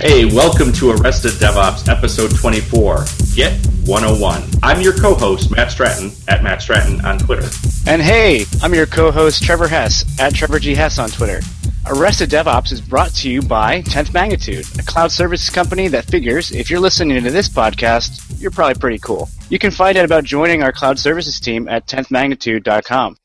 Hey, welcome to Arrested DevOps episode 24, Git 101. I'm your co host, Matt Stratton, at Matt Stratton on Twitter. And hey, I'm your co host, Trevor Hess, at Trevor G. Hess on Twitter. Arrested DevOps is brought to you by 10th Magnitude, a cloud services company that figures if you're listening to this podcast, you're probably pretty cool. You can find out about joining our cloud services team at 10thmagnitude.com.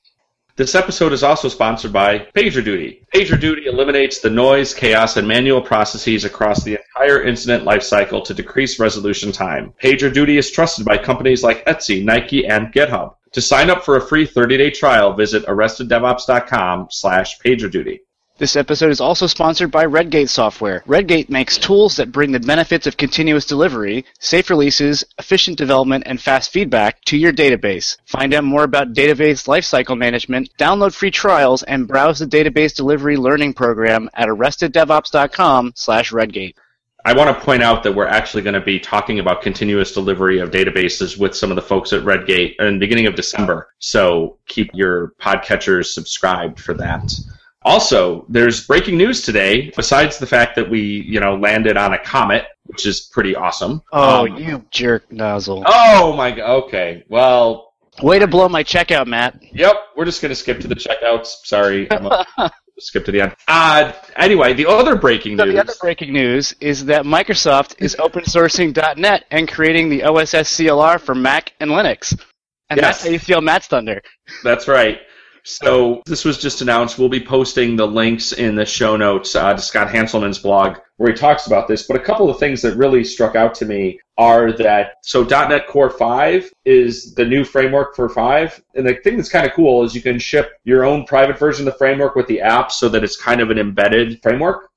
This episode is also sponsored by PagerDuty. PagerDuty eliminates the noise, chaos, and manual processes across the entire incident lifecycle to decrease resolution time. PagerDuty is trusted by companies like Etsy, Nike, and GitHub. To sign up for a free 30-day trial, visit arresteddevops.com slash PagerDuty. This episode is also sponsored by Redgate Software. Redgate makes tools that bring the benefits of continuous delivery, safe releases, efficient development, and fast feedback to your database. Find out more about database lifecycle management, download free trials, and browse the database delivery learning program at arresteddevops.com slash redgate. I want to point out that we're actually going to be talking about continuous delivery of databases with some of the folks at Redgate in the beginning of December. So keep your podcatchers subscribed for that. Also, there's breaking news today. Besides the fact that we, you know, landed on a comet, which is pretty awesome. Oh, Um, you jerk nozzle. Oh my. god. Okay. Well. Way to blow my checkout, Matt. Yep. We're just gonna skip to the checkouts. Sorry. Skip to the end. Uh, anyway, the other breaking So news. the other breaking news is that Microsoft is open sourcing .NET and creating the OSS CLR for Mac and Linux. And Yes. that's how you steal Matt's thunder. That's right. So this was just announced. We'll be posting the links in the show notes uh, to Scott Hanselman's blog where he talks about this. But a couple of things that really struck out to me are that so .NET Core 5 is the new framework for 5, and the thing that's kind of cool is you can ship your own private version of the framework with the app so that it's kind of an embedded framework.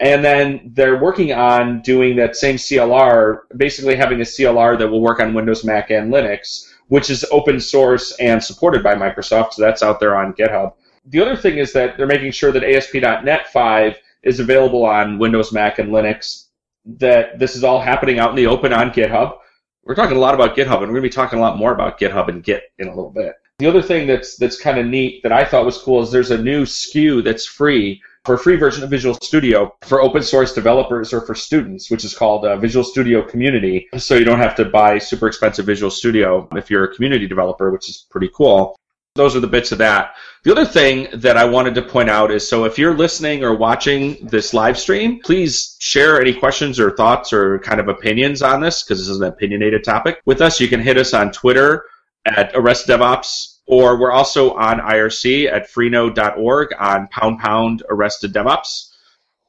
And then they're working on doing that same CLR, basically having a CLR that will work on Windows, Mac, and Linux which is open source and supported by Microsoft, so that's out there on GitHub. The other thing is that they're making sure that ASP.NET 5 is available on Windows, Mac, and Linux, that this is all happening out in the open on GitHub. We're talking a lot about GitHub, and we're going to be talking a lot more about GitHub and Git in a little bit. The other thing that's that's kind of neat that I thought was cool is there's a new SKU that's free for a free version of Visual Studio for open source developers or for students, which is called uh, Visual Studio Community. So you don't have to buy super expensive Visual Studio if you're a community developer, which is pretty cool. Those are the bits of that. The other thing that I wanted to point out is so if you're listening or watching this live stream, please share any questions or thoughts or kind of opinions on this because this is an opinionated topic with us. You can hit us on Twitter at Arrest DevOps or we're also on IRC at freenode.org on pound pound arrested DevOps.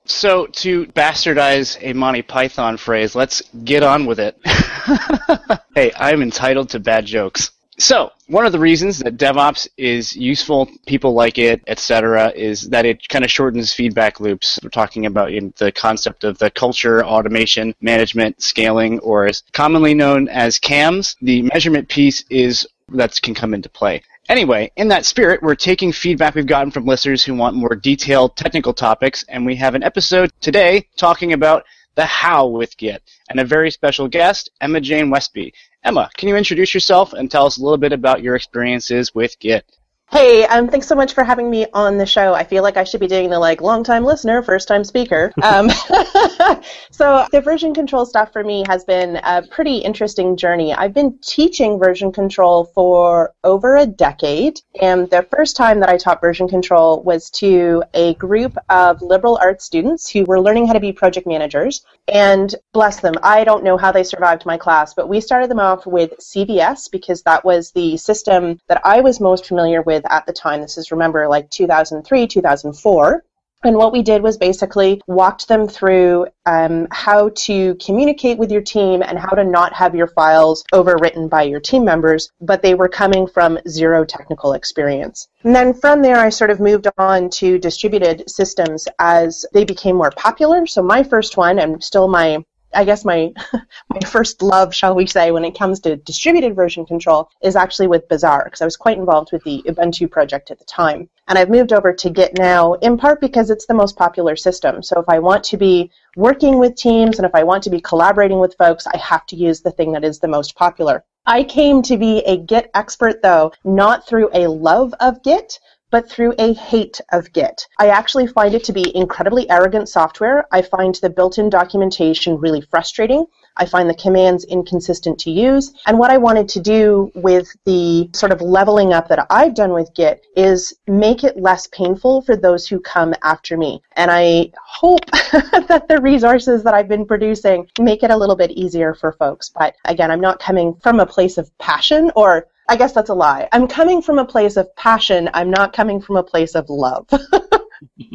So to bastardize a Monty Python phrase, let's get on with it. hey, I'm entitled to bad jokes. So, one of the reasons that DevOps is useful, people like it, etc., is that it kind of shortens feedback loops. We're talking about know, the concept of the culture, automation, management, scaling, or as commonly known as CAMs. The measurement piece is that can come into play. Anyway, in that spirit, we're taking feedback we've gotten from listeners who want more detailed technical topics, and we have an episode today talking about the how with Git, and a very special guest, Emma Jane Westby. Emma, can you introduce yourself and tell us a little bit about your experiences with Git? Hey, um, thanks so much for having me on the show. I feel like I should be doing the like long time listener, first time speaker. Um, so the version control stuff for me has been a pretty interesting journey. I've been teaching version control for over a decade, and the first time that I taught version control was to a group of liberal arts students who were learning how to be project managers. And bless them, I don't know how they survived my class, but we started them off with CVS because that was the system that I was most familiar with at the time. This is, remember, like 2003, 2004. And what we did was basically walked them through um, how to communicate with your team and how to not have your files overwritten by your team members, but they were coming from zero technical experience. And then from there, I sort of moved on to distributed systems as they became more popular. So my first one, and still my I guess my my first love, shall we say, when it comes to distributed version control is actually with Bazaar because I was quite involved with the Ubuntu project at the time. And I've moved over to Git now in part because it's the most popular system. So if I want to be working with teams and if I want to be collaborating with folks, I have to use the thing that is the most popular. I came to be a Git expert though, not through a love of Git, but through a hate of Git. I actually find it to be incredibly arrogant software. I find the built in documentation really frustrating. I find the commands inconsistent to use. And what I wanted to do with the sort of leveling up that I've done with Git is make it less painful for those who come after me. And I hope that the resources that I've been producing make it a little bit easier for folks. But again, I'm not coming from a place of passion or I guess that's a lie. I'm coming from a place of passion. I'm not coming from a place of love.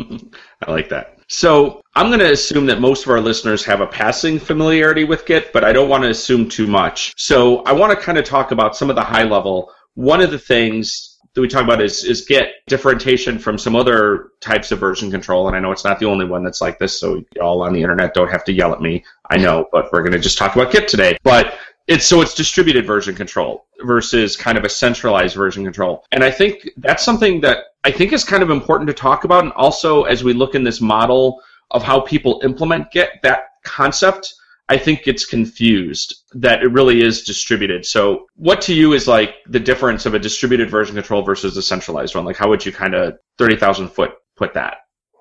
I like that. So I'm going to assume that most of our listeners have a passing familiarity with Git, but I don't want to assume too much. So I want to kind of talk about some of the high level. One of the things that we talk about is, is Git differentiation from some other types of version control. And I know it's not the only one that's like this, so y'all on the internet don't have to yell at me. I know, but we're going to just talk about Git today. But it's so it's distributed version control versus kind of a centralized version control. And I think that's something that I think is kind of important to talk about. And also, as we look in this model of how people implement Git, that concept, I think gets confused that it really is distributed. So, what to you is like the difference of a distributed version control versus a centralized one? Like, how would you kind of 30,000 foot put that?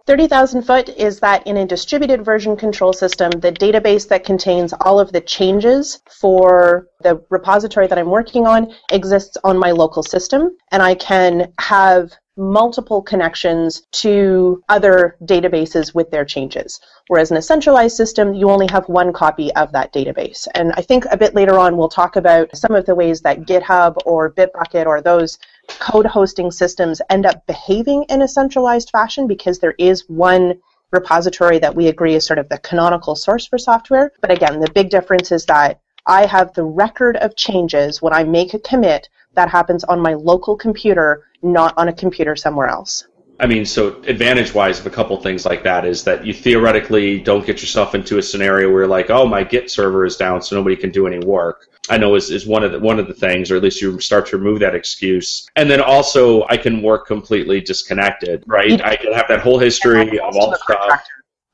30,000 foot is that in a distributed version control system, the database that contains all of the changes for the repository that I'm working on exists on my local system, and I can have multiple connections to other databases with their changes. Whereas in a centralized system, you only have one copy of that database. And I think a bit later on, we'll talk about some of the ways that GitHub or Bitbucket or those code hosting systems end up behaving in a centralized fashion because there is one repository that we agree is sort of the canonical source for software. But again, the big difference is that I have the record of changes when I make a commit that happens on my local computer, not on a computer somewhere else. I mean, so advantage wise of a couple things like that is that you theoretically don't get yourself into a scenario where you're like, oh, my Git server is down, so nobody can do any work. I know is, is one of the one of the things, or at least you start to remove that excuse. And then also, I can work completely disconnected, right? I can have that whole history of all the stuff.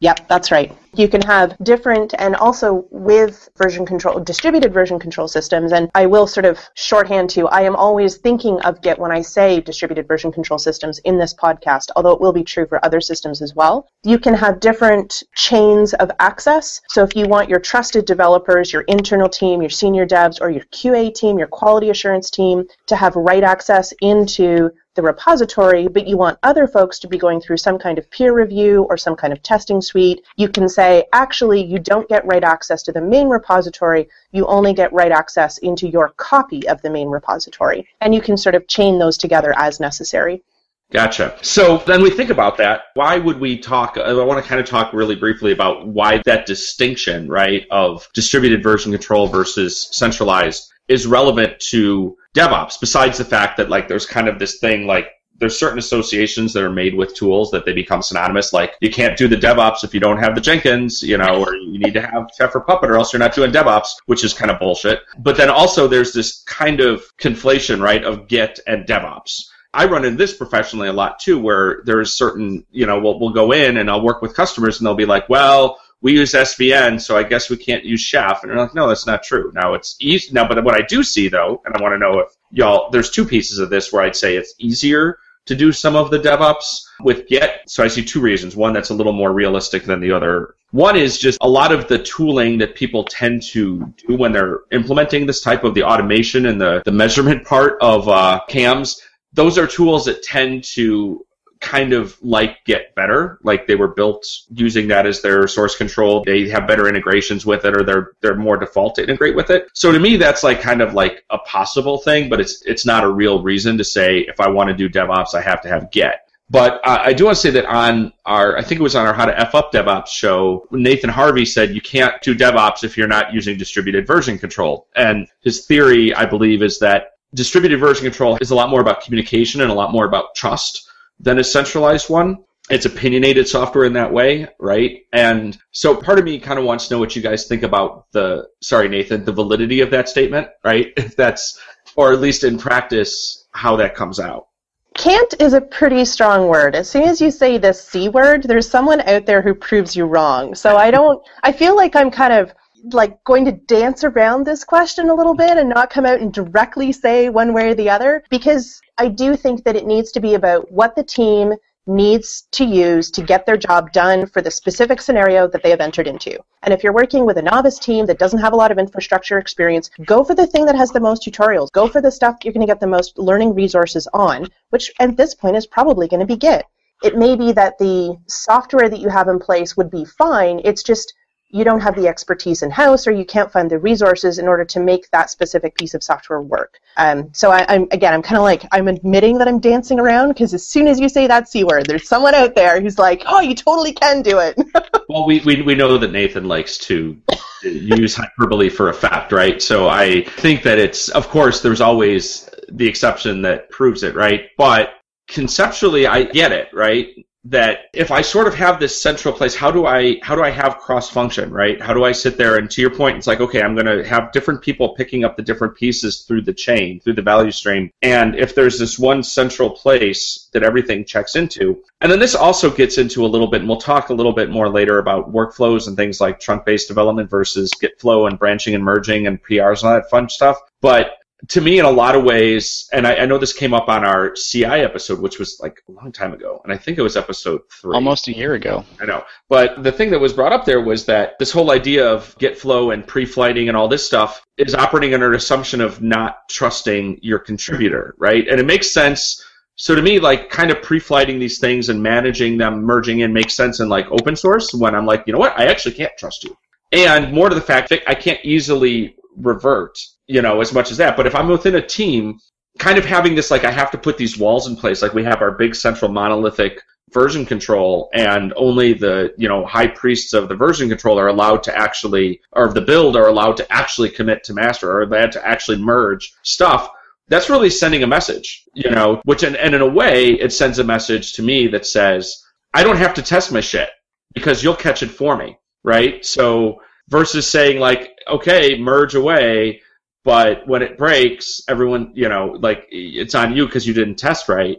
Yep, that's right. You can have different and also with version control, distributed version control systems, and I will sort of shorthand to, I am always thinking of Git when I say distributed version control systems in this podcast, although it will be true for other systems as well. You can have different chains of access. So if you want your trusted developers, your internal team, your senior devs, or your QA team, your quality assurance team to have write access into the repository, but you want other folks to be going through some kind of peer review or some kind of testing suite, you can say, actually, you don't get write access to the main repository, you only get write access into your copy of the main repository. And you can sort of chain those together as necessary. Gotcha. So then we think about that. Why would we talk? Uh, I want to kind of talk really briefly about why that distinction, right, of distributed version control versus centralized is relevant to DevOps, besides the fact that like there's kind of this thing like there's certain associations that are made with tools that they become synonymous. Like you can't do the DevOps if you don't have the Jenkins, you know, or you need to have Chef Puppet or else you're not doing DevOps, which is kind of bullshit. But then also there's this kind of conflation, right, of Git and DevOps. I run into this professionally a lot too, where there's certain, you know, we'll, we'll go in and I'll work with customers and they'll be like, well, we use SVN, so I guess we can't use Chef. And they're like, no, that's not true. Now it's easy. Now, but what I do see though, and I want to know if y'all, there's two pieces of this where I'd say it's easier to do some of the DevOps with Git. So I see two reasons. One that's a little more realistic than the other. One is just a lot of the tooling that people tend to do when they're implementing this type of the automation and the, the measurement part of uh, CAMs. Those are tools that tend to kind of like Git better. Like they were built using that as their source control. They have better integrations with it, or they're they're more default to integrate with it. So to me, that's like kind of like a possible thing, but it's it's not a real reason to say if I want to do DevOps, I have to have Git. But uh, I do want to say that on our, I think it was on our How to F Up DevOps show, Nathan Harvey said you can't do DevOps if you're not using distributed version control. And his theory, I believe, is that distributed version control is a lot more about communication and a lot more about trust than a centralized one. It's opinionated software in that way, right? And so part of me kind of wants to know what you guys think about the, sorry, Nathan, the validity of that statement, right? If that's, or at least in practice, how that comes out. Can't is a pretty strong word. As soon as you say the C word, there's someone out there who proves you wrong. So I don't, I feel like I'm kind of like going to dance around this question a little bit and not come out and directly say one way or the other because I do think that it needs to be about what the team needs to use to get their job done for the specific scenario that they have entered into. And if you're working with a novice team that doesn't have a lot of infrastructure experience, go for the thing that has the most tutorials. Go for the stuff you're going to get the most learning resources on, which at this point is probably going to be Git. It may be that the software that you have in place would be fine. It's just you don't have the expertise in house or you can't find the resources in order to make that specific piece of software work. Um, so I, am again, I'm kind of like I'm admitting that I'm dancing around because as soon as you say that c word, there's someone out there who's like, "Oh, you totally can do it." well, we, we we know that Nathan likes to use hyperbole for effect, right? So I think that it's, of course, there's always the exception that proves it, right? But conceptually, I get it, right? That if I sort of have this central place, how do I how do I have cross function, right? How do I sit there and to your point, it's like okay, I'm going to have different people picking up the different pieces through the chain, through the value stream, and if there's this one central place that everything checks into, and then this also gets into a little bit, and we'll talk a little bit more later about workflows and things like trunk-based development versus Git flow and branching and merging and PRs and all that fun stuff. But to me, in a lot of ways, and I, I, know this came up on our CI episode, which was like a long time ago, and I think it was episode three. Almost a year ago. I know. But the thing that was brought up there was that this whole idea of Git flow and pre flighting and all this stuff is operating under an assumption of not trusting your contributor, hmm. right? And it makes sense. So to me, like kind of pre-flighting these things and managing them, merging in makes sense in like open source when I'm like, you know what, I actually can't trust you. And more to the fact that I can't easily revert, you know, as much as that. But if I'm within a team, kind of having this like I have to put these walls in place, like we have our big central monolithic version control and only the you know high priests of the version control are allowed to actually or of the build are allowed to actually commit to master or had to actually merge stuff that's really sending a message you know which and, and in a way it sends a message to me that says i don't have to test my shit because you'll catch it for me right so versus saying like okay, merge away, but when it breaks, everyone, you know, like it's on you because you didn't test right.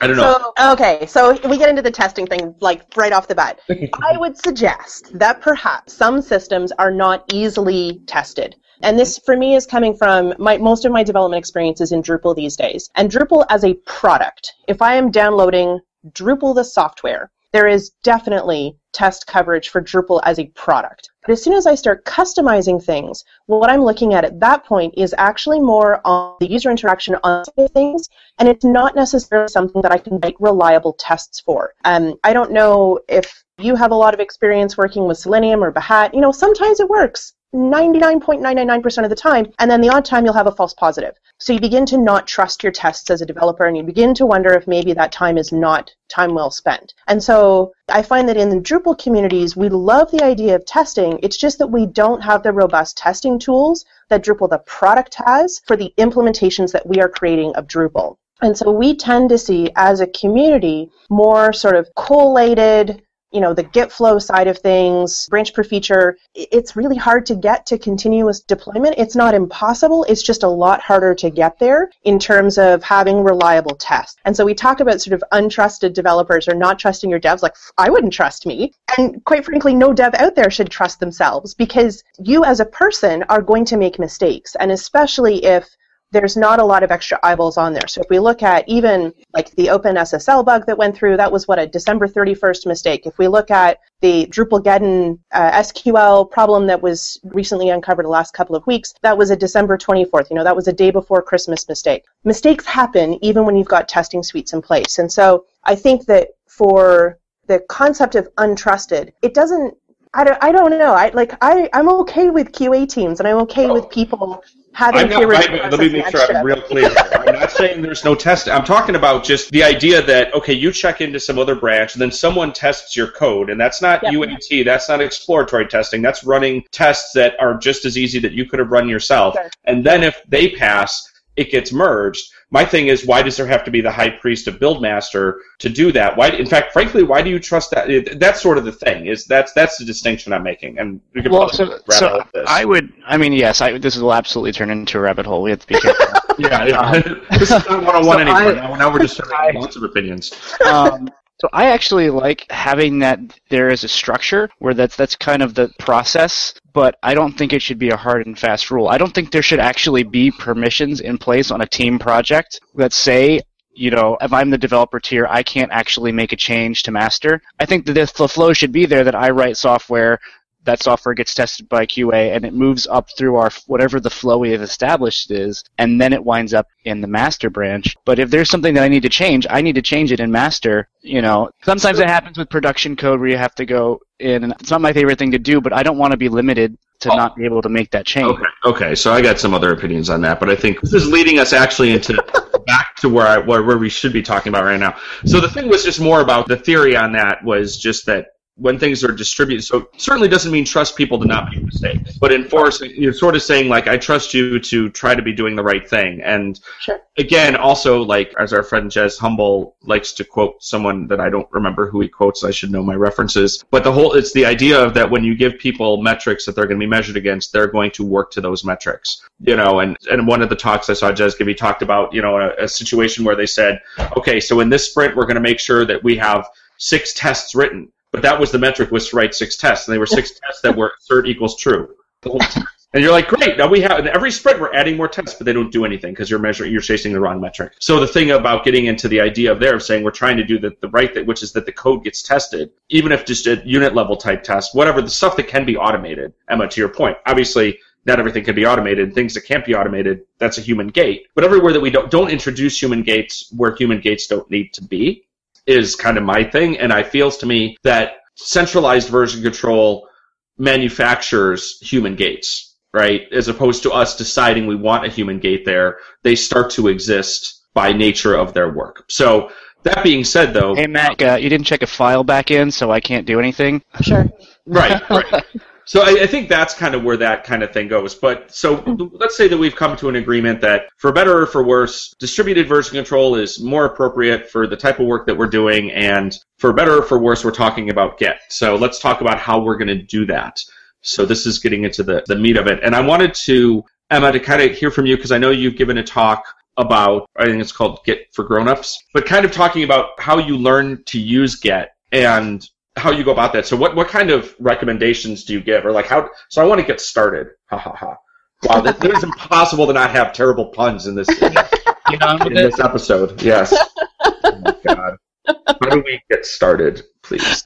I don't know. So, okay, so we get into the testing thing like right off the bat. I would suggest that perhaps some systems are not easily tested. And this, for me, is coming from my, most of my development experiences in Drupal these days. And Drupal as a product, if I am downloading Drupal the software, there is definitely test coverage for Drupal as a product. But as soon as I start customizing things, what I'm looking at at that point is actually more on the user interaction on things, and it's not necessarily something that I can make reliable tests for. Um, I don't know if you have a lot of experience working with Selenium or Behat. You know, sometimes it works. 99.999% of the time, and then the odd time you'll have a false positive. So you begin to not trust your tests as a developer, and you begin to wonder if maybe that time is not time well spent. And so I find that in the Drupal communities, we love the idea of testing. It's just that we don't have the robust testing tools that Drupal, the product, has for the implementations that we are creating of Drupal. And so we tend to see as a community more sort of collated, you know, the Git flow side of things, branch per feature, it's really hard to get to continuous deployment. It's not impossible, it's just a lot harder to get there in terms of having reliable tests. And so we talk about sort of untrusted developers or not trusting your devs, like, I wouldn't trust me. And quite frankly, no dev out there should trust themselves because you as a person are going to make mistakes. And especially if there's not a lot of extra eyeballs on there. So if we look at even like the OpenSSL bug that went through, that was what a December 31st mistake. If we look at the Drupal uh, SQL problem that was recently uncovered the last couple of weeks, that was a December 24th. You know, that was a day before Christmas mistake. Mistakes happen even when you've got testing suites in place. And so I think that for the concept of untrusted, it doesn't I don't, I don't know. I like I, I'm okay with QA teams and I'm okay with people having not, right, let me make sure I'm real clear. I'm not saying there's no testing. I'm talking about just the idea that okay, you check into some other branch and then someone tests your code, and that's not yep. UAT, that's not exploratory testing. That's running tests that are just as easy that you could have run yourself. Sure. And then if they pass, it gets merged. My thing is, why does there have to be the high priest of Buildmaster to do that? Why, in fact, frankly, why do you trust that? That's sort of the thing. Is that's that's the distinction I'm making, and we could well, so, so I would, I mean, yes, I, this will absolutely turn into a rabbit hole. We have to be careful. yeah, yeah. this is not one on one anymore. I, now, now we're just having lots of opinions. Um, So I actually like having that there is a structure where that's that's kind of the process, but I don't think it should be a hard and fast rule. I don't think there should actually be permissions in place on a team project that say you know, if I'm the developer tier, I can't actually make a change to master. I think that the flow should be there that I write software that software gets tested by QA and it moves up through our whatever the flow we have established is, and then it winds up in the master branch. But if there's something that I need to change, I need to change it in master. You know, sometimes it happens with production code where you have to go in, and it's not my favorite thing to do, but I don't want to be limited to oh. not be able to make that change. Okay, okay. So I got some other opinions on that, but I think this is leading us actually into back to where I, where, where we should be talking about right now. So the thing was just more about the theory on that was just that when things are distributed. So certainly doesn't mean trust people to not make mistakes, but enforcing you're sort of saying like I trust you to try to be doing the right thing. And sure. again, also like as our friend Jez Humble likes to quote someone that I don't remember who he quotes. I should know my references. But the whole it's the idea of that when you give people metrics that they're going to be measured against, they're going to work to those metrics. You know, and and one of the talks I saw Jez give, he talked about you know a, a situation where they said, okay, so in this sprint we're going to make sure that we have six tests written but that was the metric was to write six tests, and they were six tests that were assert equals true. And you're like, great, now we have, in every sprint we're adding more tests, but they don't do anything because you're measuring, you're chasing the wrong metric. So the thing about getting into the idea of there of saying we're trying to do the, the right thing, which is that the code gets tested, even if just a unit level type test, whatever, the stuff that can be automated, Emma, to your point. Obviously, not everything can be automated. Things that can't be automated, that's a human gate. But everywhere that we don't, don't introduce human gates where human gates don't need to be, is kind of my thing, and I feels to me that centralized version control manufactures human gates, right? As opposed to us deciding we want a human gate there, they start to exist by nature of their work. So that being said, though, hey Mac, uh, you didn't check a file back in, so I can't do anything. Sure. Right. Right. So I, I, think that's kind of where that kind of thing goes. But so mm-hmm. let's say that we've come to an agreement that, for better or for worse, distributed version control is more appropriate for the type of work that we're doing, and for better or for worse, we're talking about Git. So let's talk about how we're going to do that. So this is getting into the, the meat of it. And I wanted to, Emma, to kind of hear from you because I know you've given a talk about, I think it's called Git for Grownups, but kind of talking about how you learn to use Git and how you go about that. So what, what kind of recommendations do you give? Or like how, so I want to get started. Ha ha ha. Wow, it is impossible to not have terrible puns in this, in, in this episode. Yes. Oh my God. How do we get started, please?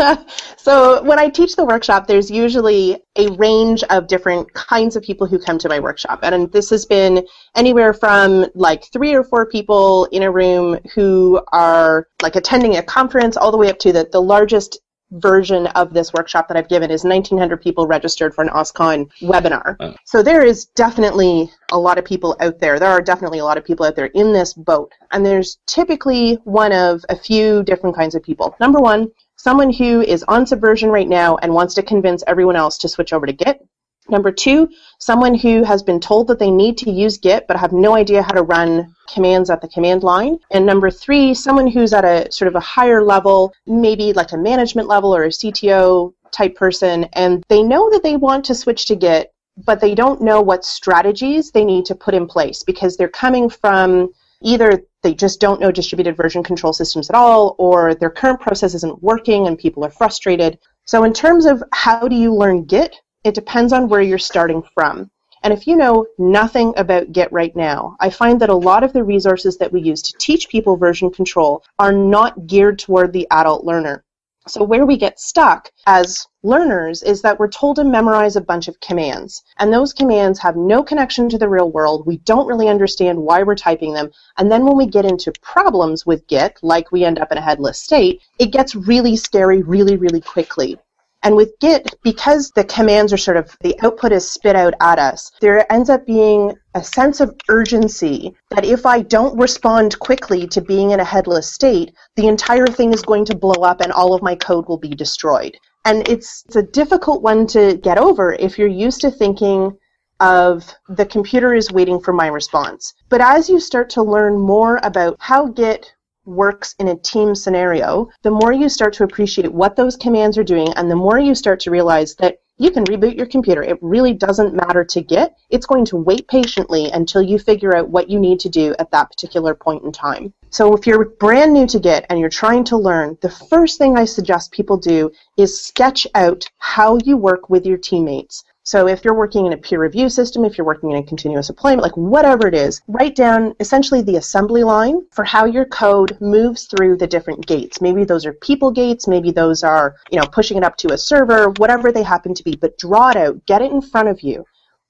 so, when I teach the workshop, there's usually a range of different kinds of people who come to my workshop. And this has been anywhere from like three or four people in a room who are like attending a conference all the way up to the, the largest version of this workshop that I've given is 1,900 people registered for an OSCON webinar. Oh. So there is definitely a lot of people out there. There are definitely a lot of people out there in this boat. And there's typically one of a few different kinds of people. Number one, someone who is on Subversion right now and wants to convince everyone else to switch over to Git. Number two, someone who has been told that they need to use Git but have no idea how to run commands at the command line. And number three, someone who's at a sort of a higher level, maybe like a management level or a CTO type person, and they know that they want to switch to Git, but they don't know what strategies they need to put in place because they're coming from either they just don't know distributed version control systems at all, or their current process isn't working and people are frustrated. So, in terms of how do you learn Git, it depends on where you're starting from. And if you know nothing about Git right now, I find that a lot of the resources that we use to teach people version control are not geared toward the adult learner. So where we get stuck as learners is that we're told to memorize a bunch of commands. And those commands have no connection to the real world. We don't really understand why we're typing them. And then when we get into problems with Git, like we end up in a headless state, it gets really scary really, really quickly. And with Git, because the commands are sort of, the output is spit out at us, there ends up being a sense of urgency that if I don't respond quickly to being in a headless state, the entire thing is going to blow up and all of my code will be destroyed. And it's, it's a difficult one to get over if you're used to thinking of the computer is waiting for my response. But as you start to learn more about how Git works in a team scenario, the more you start to appreciate what those commands are doing, and the more you start to realize that you can reboot your computer. It really doesn't matter to Git. It's going to wait patiently until you figure out what you need to do at that particular point in time. So if you're brand new to Git and you're trying to learn, the first thing I suggest people do is sketch out how you work with your teammates. So if you're working in a peer review system, if you're working in a continuous deployment, like whatever it is, write down essentially the assembly line for how your code moves through the different gates. Maybe those are people gates, maybe those are, you know, pushing it up to a server, whatever they happen to be, but draw it out, get it in front of you.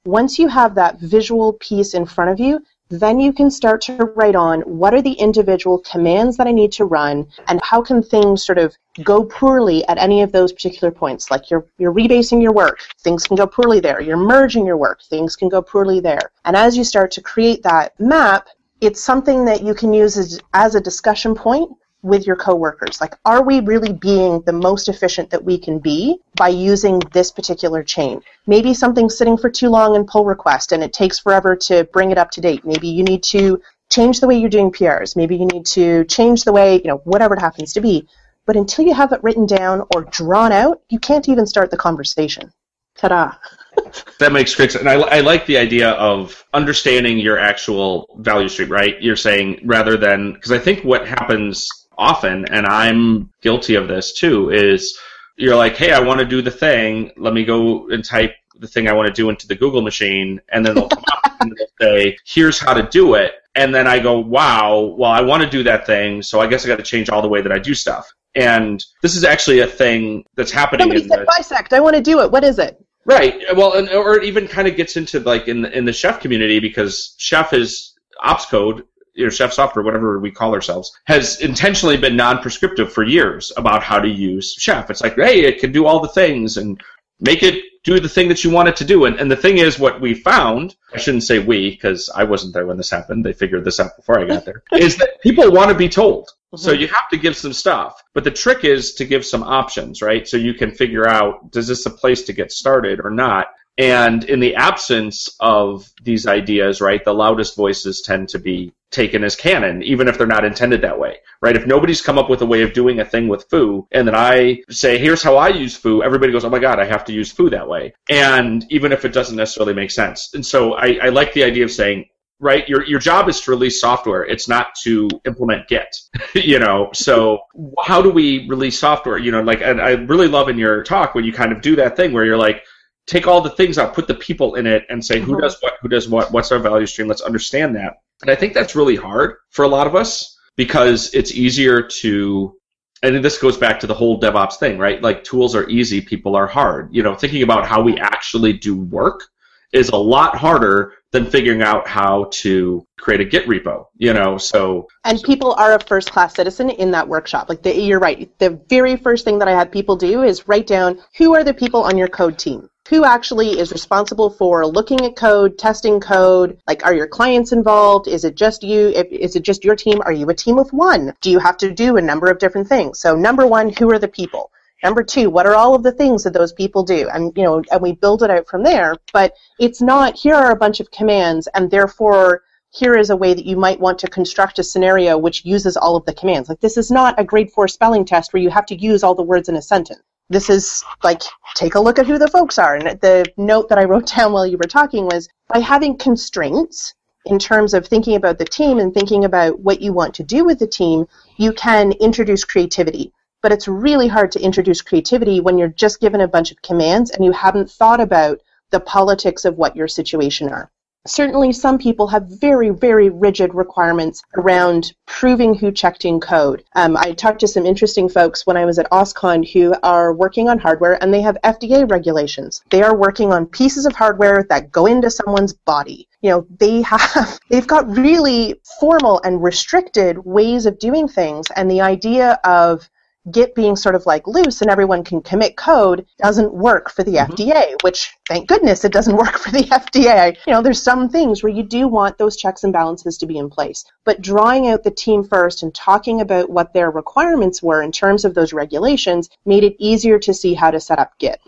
Once you have that visual piece in front of you, then you can start to write on what are the individual commands that I need to run and how can things sort of go poorly at any of those particular points. Like you're, you're rebasing your work, things can go poorly there. You're merging your work, things can go poorly there. And as you start to create that map, it's something that you can use as, as a discussion point with your coworkers? Like, are we really being the most efficient that we can be by using this particular chain? Maybe something's sitting for too long in pull request and it takes forever to bring it up to date. Maybe you need to change the way you're doing PRs. Maybe you need to change the way, you know, whatever it happens to be. But until you have it written down or drawn out, you can't even start the conversation. Ta-da. that makes great sense. And I, I like the idea of understanding your actual value stream, right? You're saying rather than, because I think what happens often, and I'm guilty of this too, is you're like, hey, I want to do the thing. Let me go and type the thing I want to do into the Google machine, and then they'll come up and they'll say, here's how to do it. And then I go, wow, well, I want to do that thing, so I guess I got to change all the way that I do stuff. And this is actually a thing that's happening. Somebody said the, bisect. I want to do it. What is it? Right. Well, and, or it even kind of gets into like in the, in the chef community because chef is Opscode or chef software, whatever we call ourselves, has intentionally been non-prescriptive for years about how to use chef. It's like, hey, it can do all the things and make it do the thing that you want it to do. And, and the thing is, what we found, I shouldn't say we, because I wasn't there when this happened. They figured this out before I got there, is that people want to be told. Mm-hmm. So you have to give some stuff. But the trick is to give some options, right? So you can figure out, does this a place to get started or not? And in the absence of these ideas, right, the loudest voices tend to be taken as canon, even if they're not intended that way, right? If nobody's come up with a way of doing a thing with foo, and then I say, here's how I use foo, everybody goes, oh my god, I have to use foo that way. And even if it doesn't necessarily make sense. And so I, I like the idea of saying, right your your job is to release software it's not to implement git you know so how do we release software you know like and i really love in your talk when you kind of do that thing where you're like take all the things out, put the people in it, and say who mm-hmm. does what, who does what, what's our value stream. Let's understand that. And I think that's really hard for a lot of us because it's easier to. And this goes back to the whole DevOps thing, right? Like tools are easy, people are hard. You know, thinking about how we actually do work is a lot harder than figuring out how to create a Git repo, you know, so. And people are a first class citizen in that workshop. Like, the, you're right. The very first thing that I had people do is write down who are the people on your code team? Who actually is responsible for looking at code, testing code? Like, are your clients involved? Is it just you? Is it just your team? Are you a team of one? Do you have to do a number of different things? So, number one, who are the people? Number two, what are all of the things that those people do? And you know, and we build it out from there. But it's not here are a bunch of commands, and therefore here is a way that you might want to construct a scenario which uses all of the commands. Like this is not a grade four spelling test where you have to use all the words in a sentence this is like take a look at who the folks are. And the note that i wrote down while you were talking was by having constraints in terms of thinking about the team and thinking about what you want to do with the team you can introduce creativity. But it's really hard to introduce creativity when you're just given a bunch of commands and you haven't thought about the politics of what your situation are certainly some people have very, very rigid requirements around proving who checked in code. Um, I talked to some interesting folks when I was at OSCON who are working on hardware and they have FDA regulations. They are working on pieces of hardware that go into someone's body. You know, they have, they've got really formal and restricted ways of doing things and the idea of Git being sort of like loose and everyone can commit code doesn't work for the mm-hmm. FDA, which thank goodness it doesn't work for the FDA. You know, there's some things where you do want those checks and balances to be in place. But drawing out the team first and talking about what their requirements were in terms of those regulations made it easier to see how to set up Git.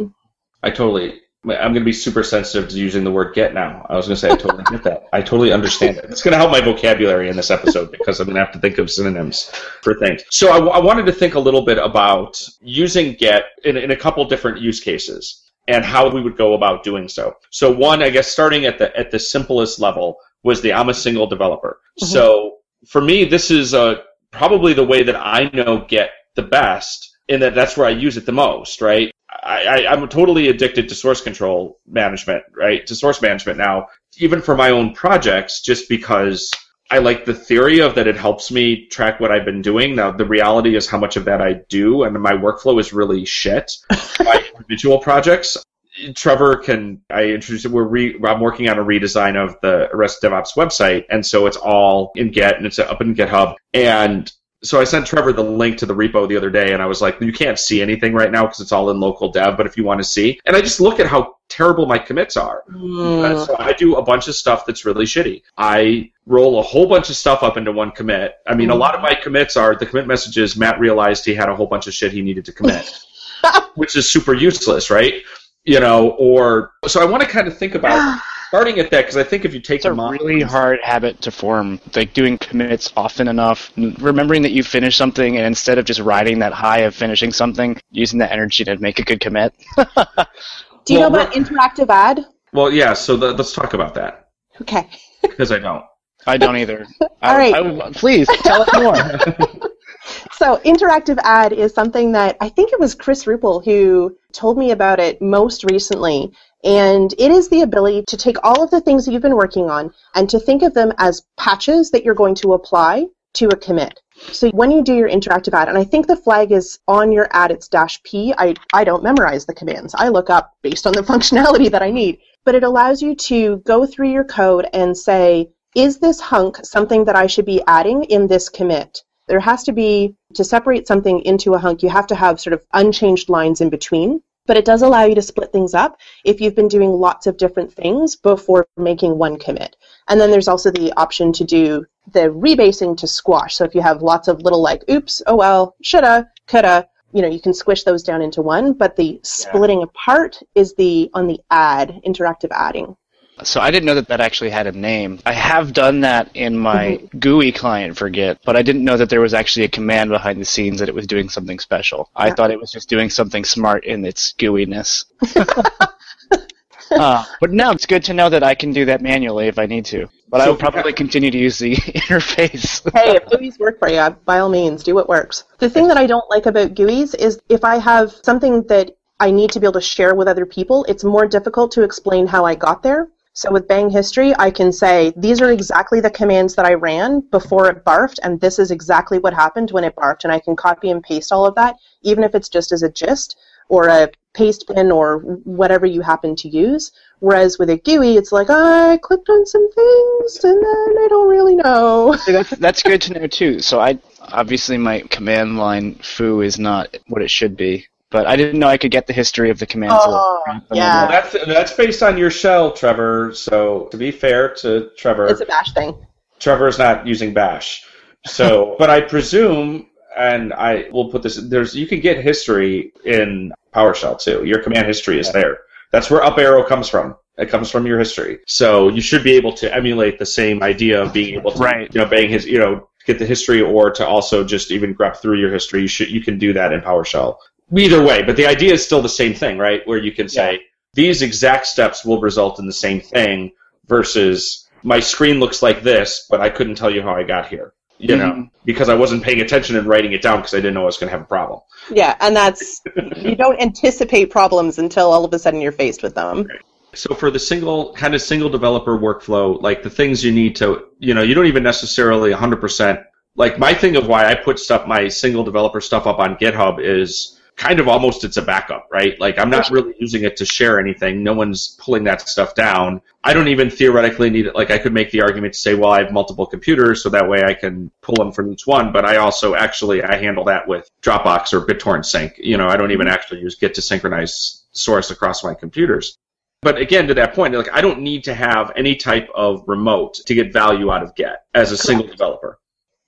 I totally I'm going to be super sensitive to using the word get now. I was going to say I totally get that. I totally understand it. It's going to help my vocabulary in this episode because I'm going to have to think of synonyms for things. So I, I wanted to think a little bit about using Git in, in a couple different use cases. and how we would go about doing so. So one, I guess starting at the at the simplest level was the I'm a single developer. Mm-hmm. So for me, this is uh, probably the way that I know Git the best, in that that's where I use it the most, right? I, I, am totally addicted to source control management, right? To source management now, even for my own projects, just because I like the theory of that it helps me track what I've been doing. Now, the reality is how much of that I do, and my workflow is really shit. my individual projects. Trevor can I introduce it? We're re, I'm working on a redesign of the Arrest DevOps website, and so it's all in Git and it's up in GitHub. And so I sent Trevor the link to the repo the other day, and I was like, you can't see anything right now because it's all in local dev, but if you want to see, and I just look at how terrible my commits are. Mm. So I do a bunch of stuff that's really shitty. I roll a whole bunch of stuff up into one commit. I mean, mm. a lot of my commits are the commit messages. Matt realized he had a whole bunch of shit he needed to commit, which is super useless, right? You know, or so I want to kind of think about starting at that because I think if you take it's a mind, really hard habit to form, like doing commits often enough, remembering that you finished something, and instead of just riding that high of finishing something, using that energy to make a good commit. Do you well, know about interactive add? Well, yeah. So the, let's talk about that. Okay. because I don't. I don't either. All I, right. I, please tell us more. so interactive add is something that I think it was Chris Ruppel who told me about it most recently. And it is the ability to take all of the things that you've been working on and to think of them as patches that you're going to apply to a commit. So when you do your interactive add, and I think the flag is on your add, it's dash P. I, I don't memorize the commands. I look up based on the functionality that I need. But it allows you to go through your code and say, is this hunk something that I should be adding in this commit? There has to be, to separate something into a hunk, you have to have sort of unchanged lines in between but it does allow you to split things up if you've been doing lots of different things before making one commit. And then there's also the option to do the rebasing to squash. So if you have lots of little like, oops, oh well, shoulda, coulda, you know, you can squish those down into one, but the splitting yeah. apart is the on the add, interactive adding. So I didn't know that that actually had a name. I have done that in my mm-hmm. GUI client for Git, but I didn't know that there was actually a command behind the scenes that it was doing something special. Yeah. I thought it was just doing something smart in its GUI-ness. uh, but now it's good to know that I can do that manually if I need to. But so I will probably continue to use the interface. hey, if GUIs work for you, by all means, do what works. The thing that I don't like about GUIs is if I have something that I need to be able to share with other people, it's more difficult to explain how I got there. So with Bang History, I can say, these are exactly the commands that I ran before it barfed, and this is exactly what happened when it barfed, and I can copy and paste all of that, even if it's just as a gist or a paste bin or whatever you happen to use. Whereas with a GUI, it's like, I clicked on some things, and then I don't really know. that's, good to know, too. So I obviously my command line foo is not what it should be but I didn't know I could get the history of the commands. Oh, yeah. that's that's based on your shell, Trevor. So to be fair to Trevor, it's a Bash thing. Trevor's not using Bash. So, but I presume, and I will put this. There's you can get history in PowerShell too. Your command history is there. That's where up arrow comes from. It comes from your history. So you should be able to emulate the same idea of being able to, right. you know, bang his, you know, get the history or to also just even grep through your history. You should you can do that in PowerShell. Either way, but the idea is still the same thing, right? Where you can say yeah. these exact steps will result in the same thing versus my screen looks like this, but I couldn't tell you how I got here. You mm-hmm. know, because I wasn't paying attention and writing it down because I didn't know I was going to have a problem. Yeah, and that's you don't anticipate problems until all of a sudden you're faced with them. So for the single kind of single developer workflow, like the things you need to, you know, you don't even necessarily 100% like my thing of why I put stuff my single developer stuff up on GitHub is kind of almost it's a backup, right? Like I'm not really using it to share anything. No one's pulling that stuff down. I don't even theoretically need it. Like I could make the argument to say, well, I have multiple computers, so that way I can pull them from each one. But I also actually I handle that with Dropbox or BitTorrent Sync. You know, I don't even mm-hmm. actually use Git to synchronize source across my computers. But again, to that point, like I don't need to have any type of remote to get value out of Git as a Correct. single developer.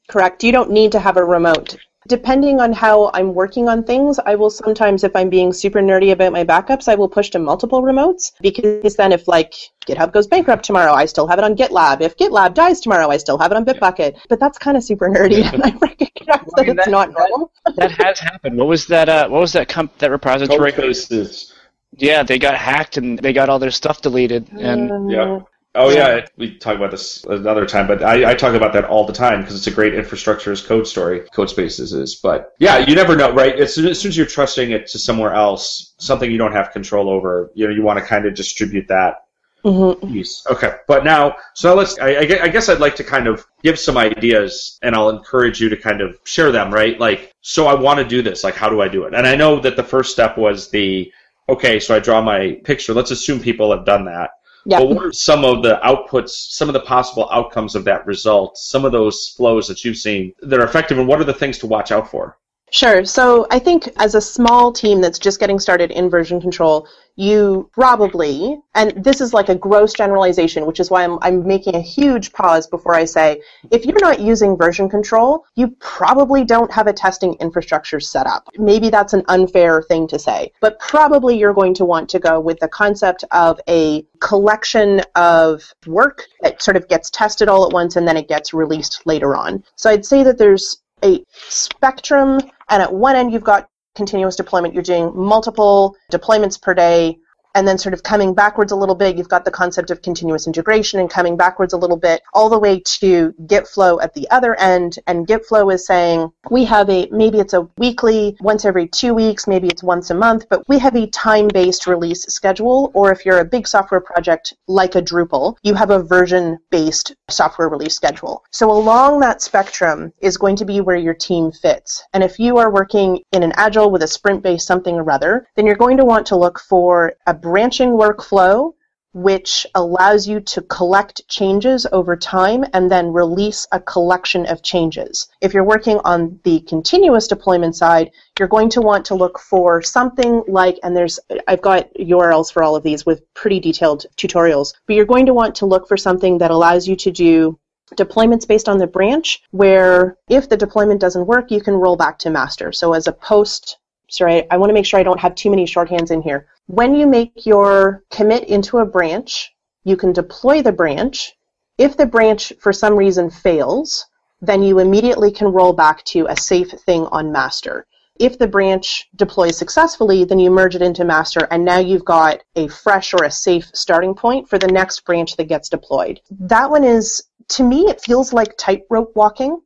Correct. You don't need to have a remote Depending on how I'm working on things, I will sometimes, if I'm being super nerdy about my backups, I will push to multiple remotes because then if like GitHub goes bankrupt tomorrow, I still have it on GitLab. If GitLab dies tomorrow, I still have it on Bitbucket. But that's kind of super nerdy, and I recognize well, I mean, that it's that, not normal. that has happened. What was that? Uh, what was that comp- that repository? Codespaces. Yeah, they got hacked and they got all their stuff deleted. And Yeah. Oh yeah, we talk about this another time, but I, I talk about that all the time because it's a great infrastructure as code story. Codespaces is, but yeah, you never know, right? As soon, as soon as you're trusting it to somewhere else, something you don't have control over, you know, you want to kind of distribute that mhm. piece. Okay, but now, so let's. I, I I guess I'd like to kind of give some ideas, and I'll encourage you to kind of share them. Right? Like, so I want to do this. Like, how do I do it? And I know that the first step was the okay. So I draw my picture. Let's assume people have done that. Yeah. But what are some of the outputs, some of the possible outcomes of that result, some of those flows that you've seen that are effective, and what are the things to watch out for? Sure. So I think as a small team that's just getting started in version control, you probably, and this is like a gross generalization, which is why I'm, I'm making a huge pause before I say, if you're not using version control, you probably don't have a testing infrastructure set up. Maybe that's an unfair thing to say, but probably you're going to want to go with the concept of a collection of work that sort of gets tested all at once and then it gets released later on. So I'd say that there's a spectrum, and at one end you've got continuous deployment. You're doing multiple deployments per day, and then sort of coming backwards a little bit, you've got the concept of continuous integration, and coming backwards a little bit, all the way to GitFlow at the other end. And GitFlow is saying we have a maybe it's a weekly, once every two weeks, maybe it's once a month, but we have a time-based release schedule. Or if you're a big software project like a Drupal, you have a version-based software release schedule. So along that spectrum is going to be where your team fits. And if you are working in an agile with a sprint-based something or other, then you're going to want to look for a branching workflow which allows you to collect changes over time and then release a collection of changes. If you're working on the continuous deployment side, you're going to want to look for something like, and there's, I've got URLs for all of these with pretty detailed tutorials, but you're going to want to look for something that allows you to do deployments based on the branch where if the deployment doesn't work, you can roll back to master. So as a post, sorry, I want to make sure I don't have too many shorthands in here. When you make your commit into a branch, you can deploy the branch. If the branch for some reason fails, then you immediately can roll back to a safe thing on master. If the branch deploys successfully, then you merge it into master, and now you've got a fresh or a safe starting point for the next branch that gets deployed. That one is, to me, it feels like tightrope walking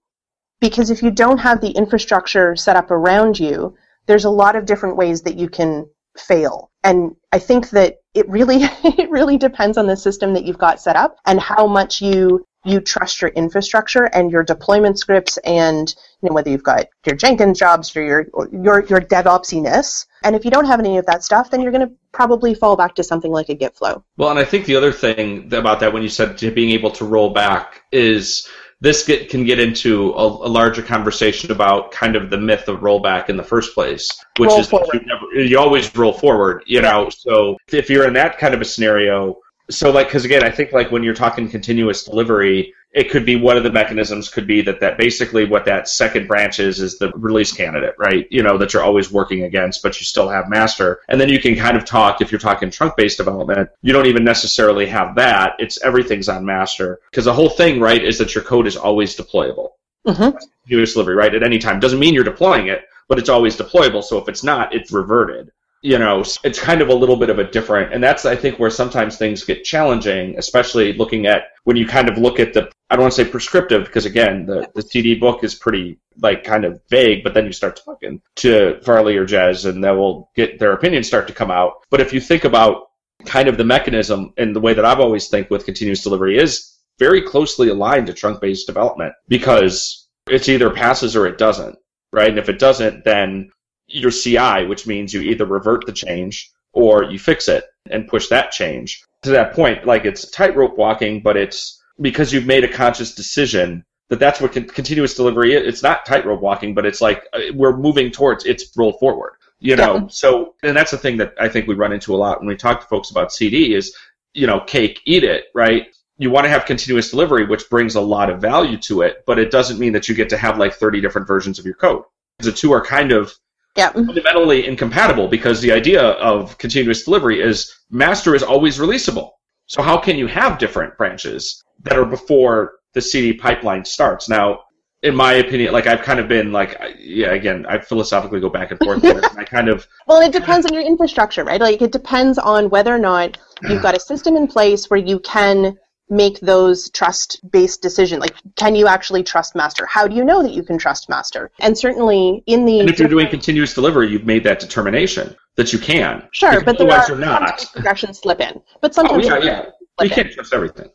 because if you don't have the infrastructure set up around you, there's a lot of different ways that you can fail. And I think that it really it really depends on the system that you've got set up and how much you you trust your infrastructure and your deployment scripts and you know whether you've got your Jenkins jobs or your your your DevOpsiness. And if you don't have any of that stuff, then you're going to probably fall back to something like a GitFlow. Well, and I think the other thing about that when you said being able to roll back is this get, can get into a, a, larger conversation about kind of the myth of rollback in the first place, which roll is that you, never, you always roll forward, you know. So if you're in that kind of a scenario, so like because again, I think like when you're talking continuous delivery, it could be one of the mechanisms could be that that basically what that second branch is is the release candidate, right? You know that you're always working against, but you still have master, and then you can kind of talk if you're talking trunk-based development. You don't even necessarily have that; it's everything's on master because the whole thing, right, is that your code is always deployable. Mm-hmm. Continuous delivery, right, at any time doesn't mean you're deploying it, but it's always deployable. So if it's not, it's reverted you know, it's kind of a little bit of a different, and that's I think where sometimes things get challenging, especially looking at when you kind of look at the, I don't want to say prescriptive because again, the the CD book is pretty like kind of vague, but then you start talking to Farley or Jez, and they will get their opinions start to come out. But if you think about kind of the mechanism and the way that I've always think with continuous delivery is very closely aligned to trunk-based development because it's either passes or it doesn't, right? And if it doesn't, then your CI, which means you either revert the change or you fix it and push that change. To that point, like it's tightrope walking, but it's because you've made a conscious decision that that's what con- continuous delivery is. It's not tightrope walking, but it's like uh, we're moving towards it's roll forward. You know, yeah. so and that's the thing that I think we run into a lot when we talk to folks about CD is, you know, cake, eat it, right? You want to have continuous delivery, which brings a lot of value to it, but it doesn't mean that you get to have like 30 different versions of your code. The two are kind of yeah. fundamentally incompatible because the idea of continuous delivery is master is always releasable. So how can you have different branches that are before the CD pipeline starts? Now, in my opinion, like I've kind of been like, yeah, again, I philosophically go back and forth. and I kind of Well, it depends on your infrastructure, right? Like it depends on whether or not you've got a system in place where you can make those trust based decisions? Like can you actually trust master? How do you know that you can trust master? And certainly in the and if you're doing continuous delivery you've made that determination that you can. Sure but there otherwise are you're not. sometimes progressions slip in but sometimes oh sometimes yeah you yeah. you can't trust everything.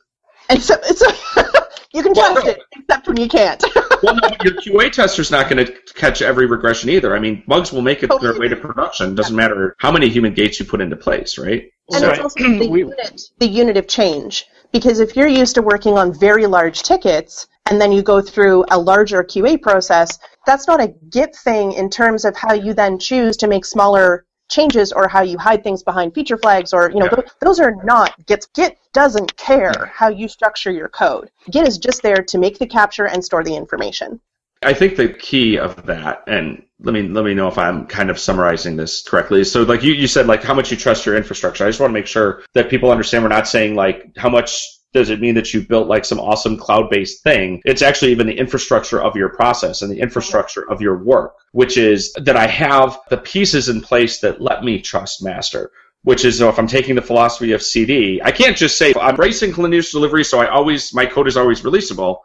And so it's you can Well, trust no. it except when you can't. Well no, your qa tester's not going to catch every regression either. I mean bugs will make it their way to production. It doesn't matter how many human gates you put into place right? And So- it's also the unit the unit of change because if you're used to working on very large tickets and then you go through a larger QA process, that's not a Git thing in terms of how you then choose to make smaller changes or how you hide things behind feature flags or you know Yeah. th- those are not Git. Git doesn't care how you structure your code. Git is just there to make the capture and store the information. I think the key of that, and let me let me know if I'm kind of summarizing this correctly. So, like you, you said, like how much you trust your infrastructure. I just want to make sure that people understand we're not saying like how much does it mean that you've built like some awesome cloud-based thing. It's actually even the infrastructure of your process and the infrastructure of your work, which is that I have the pieces in place that let me trust master. Which is, if I'm taking the philosophy of CD, I can't just say I'm racing continuous delivery, so I always my code is always releasable.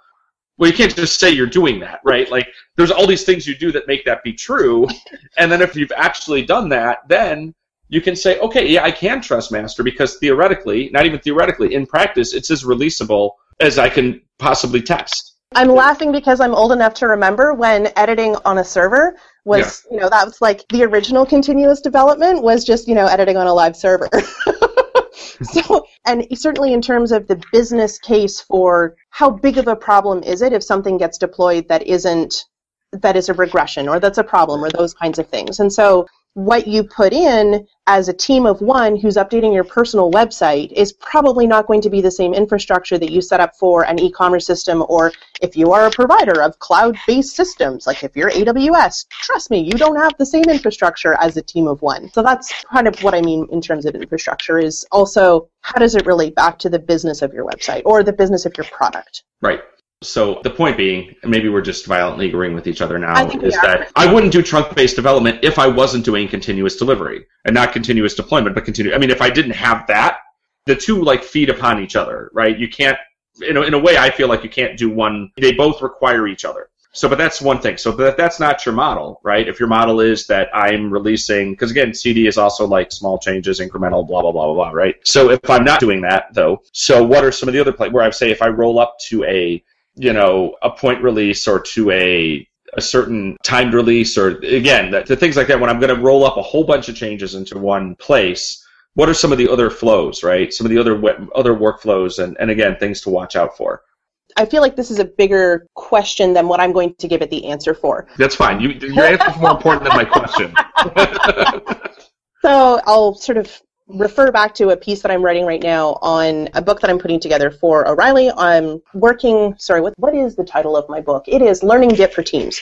Well, you can't just say you're doing that, right? Like, there's all these things you do that make that be true. And then if you've actually done that, then you can say, okay, yeah, I can trust master because theoretically, not even theoretically, in practice, it's as releasable as I can possibly test. I'm laughing because I'm old enough to remember when editing on a server was, you know, that was like the original continuous development was just, you know, editing on a live server. so, and certainly in terms of the business case for how big of a problem is it if something gets deployed that isn't, that is a regression or that's a problem or those kinds of things. And so what you put in as a team of one who's updating your personal website is probably not going to be the same infrastructure that you set up for an e-commerce system or if you are a provider of cloud-based systems like if you're AWS trust me you don't have the same infrastructure as a team of one so that's kind of what I mean in terms of infrastructure is also how does it relate back to the business of your website or the business of your product Right. So the point being, maybe we're just violently agreeing with each other now, I think we is that I wouldn't do trunk-based development if I wasn't doing continuous delivery and not continuous deployment, but continue. I mean, if I didn't have that, the two like feed upon each other, right? You can't, in a, in a way, I feel like you can't do one. They both require each other. So, but that's one thing. So that, that's not your model, right? If your model is that I'm releasing, because again, CD is also like small changes, incremental, blah, blah, blah, blah, blah, right? So if I'm not doing that though, so what are some of the other places where I say if I roll up to a, you know, a point release or to a, a certain timed release or again, the, the things like that, when I'm going to roll up a whole bunch of changes into one place, what are some of the other flows, right? Some of the other, other workflows and, and again, things to watch out for. I feel like this is a bigger question than what I'm going to give it the answer for That's fine. You, your answer is more important than my question. So I'll sort of refer back to a piece that I'm writing right now on a book that I'm putting together for O'Reilly. I'm working, sorry, what, what is the title of my book? It is Learning Git for Teams.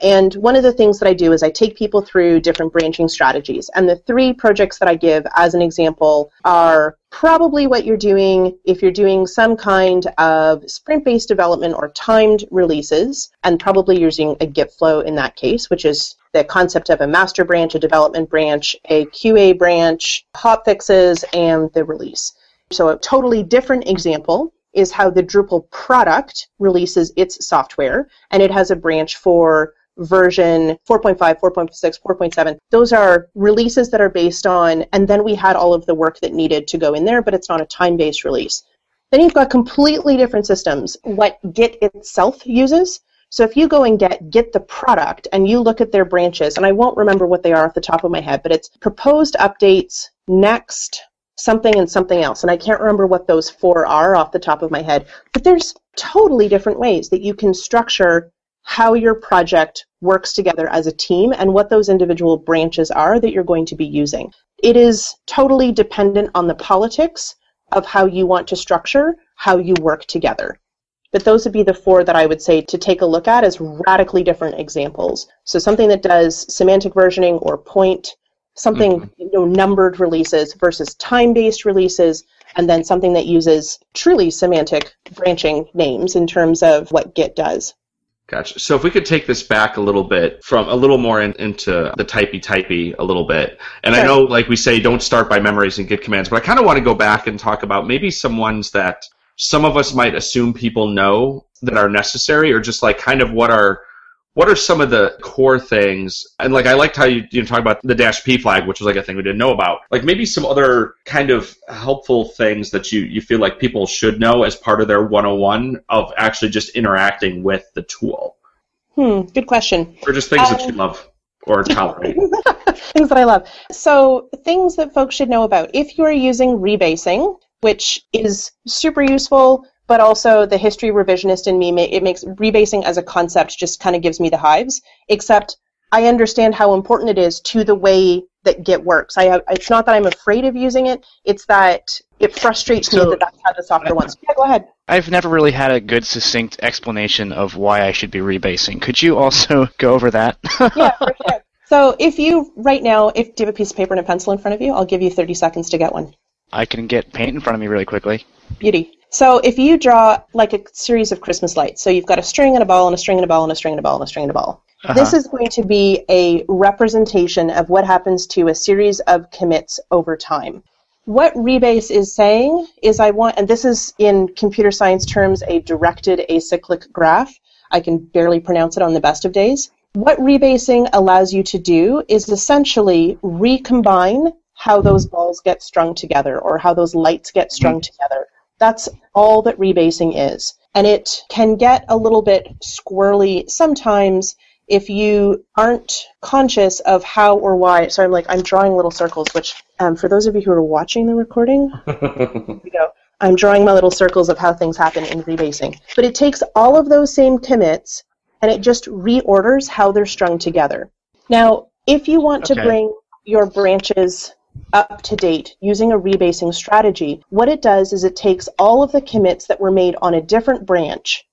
And one of the things that I do is I take people through different branching strategies. And the three projects that I give as an example are probably what you're doing if you're doing some kind of sprint based development or timed releases, and probably using a Git flow in that case, which is the concept of a master branch, a development branch, a QA branch, hot fixes, and the release. So a totally different example is how the Drupal product releases its software, and it has a branch for version 4.5, 4.6, 4.7. Those are releases that are based on, and then we had all of the work that needed to go in there, but it's not a time-based release. Then you've got completely different systems. What Git itself uses. So if you go and get Git the product and you look at their branches, and I won't remember what they are off the top of my head, but it's proposed updates, next, something, and something else. And I can't remember what those four are off the top of my head. But there's totally different ways that you can structure how your project works together as a team and what those individual branches are that you're going to be using. It is totally dependent on the politics of how you want to structure how you work together. But those would be the four that I would say to take a look at as radically different examples. So something that does semantic versioning or point, something Mhm. you know numbered releases versus time-based releases, and then something that uses truly semantic branching names in terms of what Git does. Gotcha. So if we could take this back a little bit from a little more in, into the typey typey a little bit, and sure. I know, like we say, don't start by memorizing Git commands, but I kind of want to go back and talk about maybe some ones that some of us might assume people know that are necessary, or just like kind of what are what are some of the core things? And like I liked how you you know, talk about the dash p flag, which was like a thing we didn't know about. Like maybe some other kind of helpful things that you you feel like people should know as part of their 101 of actually just interacting with the tool. Hmm, good question. Or just things um, that you um, love or tolerate. things that I love. So things that folks should know about. If you are using rebasing, which is super useful but also the history revisionist in me, it makes rebasing as a concept just kind of gives me the hives. Except I understand how important it is to the way that Git works. I have, it's not that I'm afraid of using it; it's that it frustrates so, me that that's how the software wants. Yeah, go ahead. I've never really had a good, succinct explanation of why I should be rebasing. Could you also go over that? yeah, for sure. So if you right now, if do you have a piece of paper and a pencil in front of you, I'll give you 30 seconds to get one. I can get paint in front of me really quickly. Beauty. So if you draw like a series of Christmas lights, so you've got a string and a ball and a string and a ball and a string and a ball and a string and a ball. Uh-huh. This is going to be a representation of what happens to a series of commits over time. What rebase is saying is I want, and this is in computer science terms a directed acyclic graph. I can barely pronounce it on the best of days. What rebasing allows you to do is essentially recombine how those balls get strung together or how those lights get strung mm-hmm. together that's all that rebasing is. And it can get a little bit squirrely sometimes if you aren't conscious of how or why. So I'm like, I'm drawing little circles, which um, for those of you who are watching the recording, you go. I'm drawing my little circles of how things happen in rebasing. But it takes all of those same commits and it just reorders how they're strung together. Now, if you want okay. to bring your branches up to date using a rebasing strategy, what it does is it takes all of the commits that were made on a different branch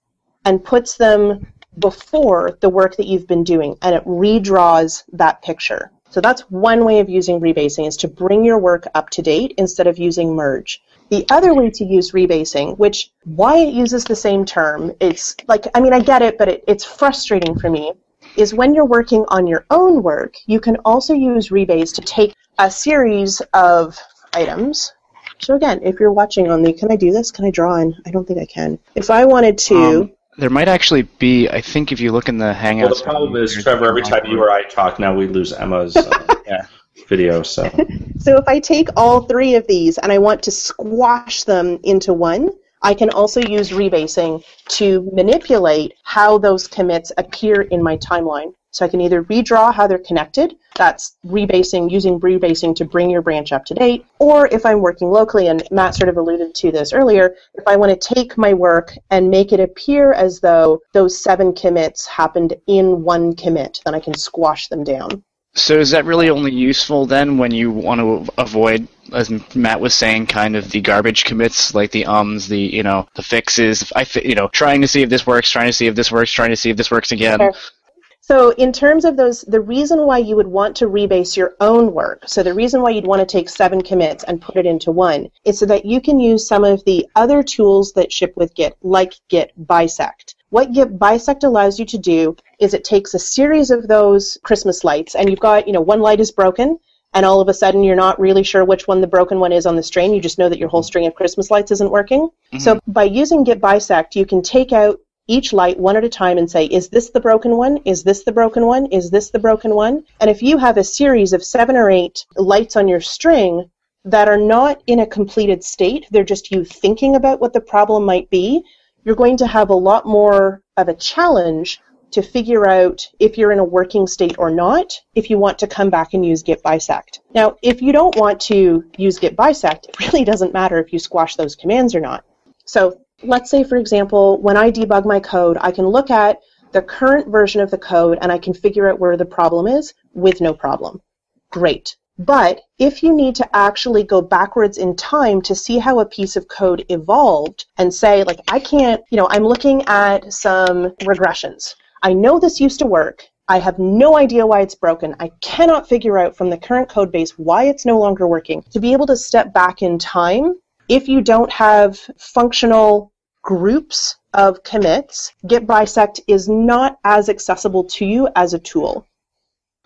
and puts them before the work that you've been doing and it redraws that picture. So that's one way of using rebasing is to bring your work up to date instead of using merge. The other way to use rebasing, which why it uses the same term, it's like I mean I get it, but it, it's frustrating for me, is when you're working on your own work, you can also use rebase to take a series of items. So again, if you're watching on the, can I do this? Can I draw in? I don't think I can. If I wanted to. Um, there might actually be. I think if you look in the Hangouts. Well, the problem is, Trevor. Every time you or I talk, now we lose Emma's uh, yeah, video. So. so if I take all three of these and I want to squash them into one, I can also use rebasing to manipulate how those commits appear in my timeline. So I can either redraw how they're connected, that's rebasing, using rebasing to bring your branch up to date, or if I'm working locally, and Matt sort of alluded to this earlier, if I want to take my work and make it appear as though those seven commits happened in one commit, then I can squash them down. So is that really only useful then when you want to avoid, as Matt was saying, kind of the garbage commits, like the ums, the you know the fixes, I you know trying to see if this works, trying to see if this works, trying to see if this works again. Sure. So in terms of those, the reason why you would want to rebase your own work, so the reason why you'd want to take seven commits and put it into one, is so that you can use some of the other tools that ship with Git, like Git Bisect. What Git Bisect allows you to do is it takes a series of those Christmas lights, and you've got, you know, one light is broken, and all of a sudden you're not really sure which one the broken one is on the string. You just know that your whole string of Christmas lights isn't working. Mm-hmm. So by using Git Bisect, you can take out each light one at a time and say, is this the broken one? Is this the broken one? Is this the broken one? And if you have a series of seven or eight lights on your string that are not in a completed state, they're just you thinking about what the problem might be, you're going to have a lot more of a challenge to figure out if you're in a working state or not, if you want to come back and use Git Bisect. Now, if you don't want to use Git Bisect, it really doesn't matter if you squash those commands or not. So let's say, for example, when I debug my code, I can look at the current version of the code and I can figure out where the problem is with no problem. Great. But if you need to actually go backwards in time to see how a piece of code evolved and say, like, I can't, you know, I'm looking at some regressions. I know this used to work. I have no idea why it's broken. I cannot figure out from the current code base why it's no longer working. To be able to step back in time if you don't have functional groups of commits, Git bisect is not as accessible to you as a tool.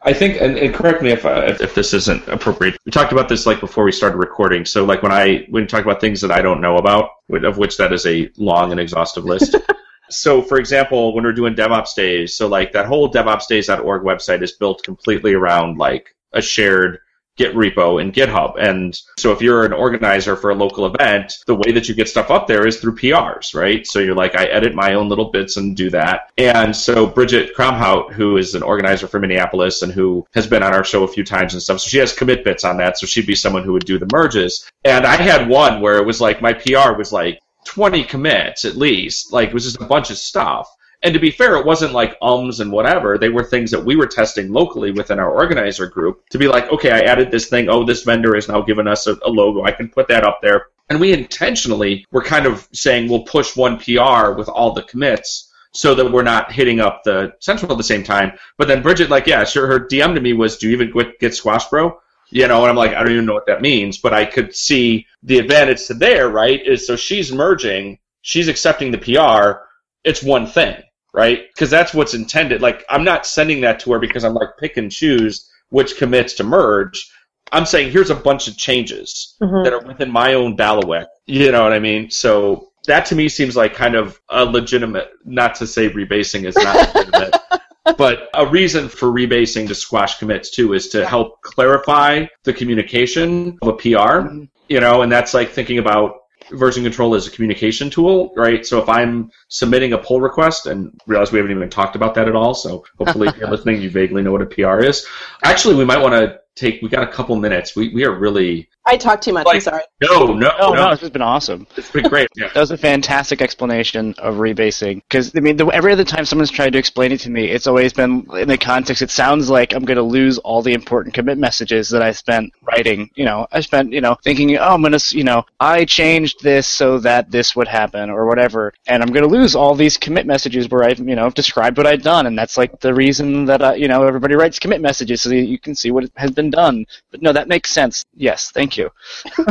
I think, and, and correct me if, uh, if, if this isn't appropriate. We talked about this like before we started recording. So like when I when we talk about things that I don't know about, of which that is a long and exhaustive list. so for example, when we're doing DevOps days, so like that whole DevOpsDays.org website is built completely around like a shared Git repo in GitHub. And so if you're an organizer for a local event, the way that you get stuff up there is through PRs, right? So you're like, I edit my own little bits and do that. And so Bridget Kromhout, who is an organizer for Minneapolis and who has been on our show a few times and stuff, so she has commit bits on that. So she'd be someone who would do the merges. And I had one where it was like, my PR was like, 20 commits at least. Like it was just a bunch of stuff. And to be fair, it wasn't like ums and whatever. They were things that we were testing locally within our organizer group to be like, okay, I added this thing. Oh, this vendor has now given us a, a logo. I can put that up there. And we intentionally were kind of saying we'll push one PR with all the commits so that we're not hitting up the central at the same time. But then Bridget, like, yeah, sure, her DM to me was, do you even get, Squash Bro? You know, and I'm like, I don't even know what that means, but I could see the advantage to there, right? Is so she's merging, she's accepting the PR, it's one thing right? Because that's what's intended. Like, I'm not sending that to her because I'm like pick and choose which commits to merge. I'm saying here's a bunch of changes mm-hmm. that are within my own bailiwick. You know what I mean? So that to me seems like kind of a legitimate, not to say rebasing is not legitimate, but a reason for rebasing to squash commits too is to help clarify the communication of a PR. Mm-hmm. You know, and that's like thinking about version control is a communication tool, right? So if I'm submitting a pull request and realize we haven't even talked about that at all, so hopefully if you're listening, you vaguely know what a PR is. Actually, we might want to take. We got a couple minutes. We we are really. I talk too much. Like, I'm sorry. No, no, oh, no. no. This has been awesome. It's been great. Yeah. that was a fantastic explanation of rebasing. Because I mean, the, every other time someone's tried to explain it to me, it's always been in the context. It sounds like I'm going to lose all the important commit messages that I spent writing. You know, I spent you know thinking, oh, I'm going to you know I changed this so that this would happen or whatever, and I'm going to lose all these commit messages where I've you know described what I've done, and that's like the reason that I, you know everybody writes commit messages so that you can see what has been done. But no, that makes sense. Yes, thank you.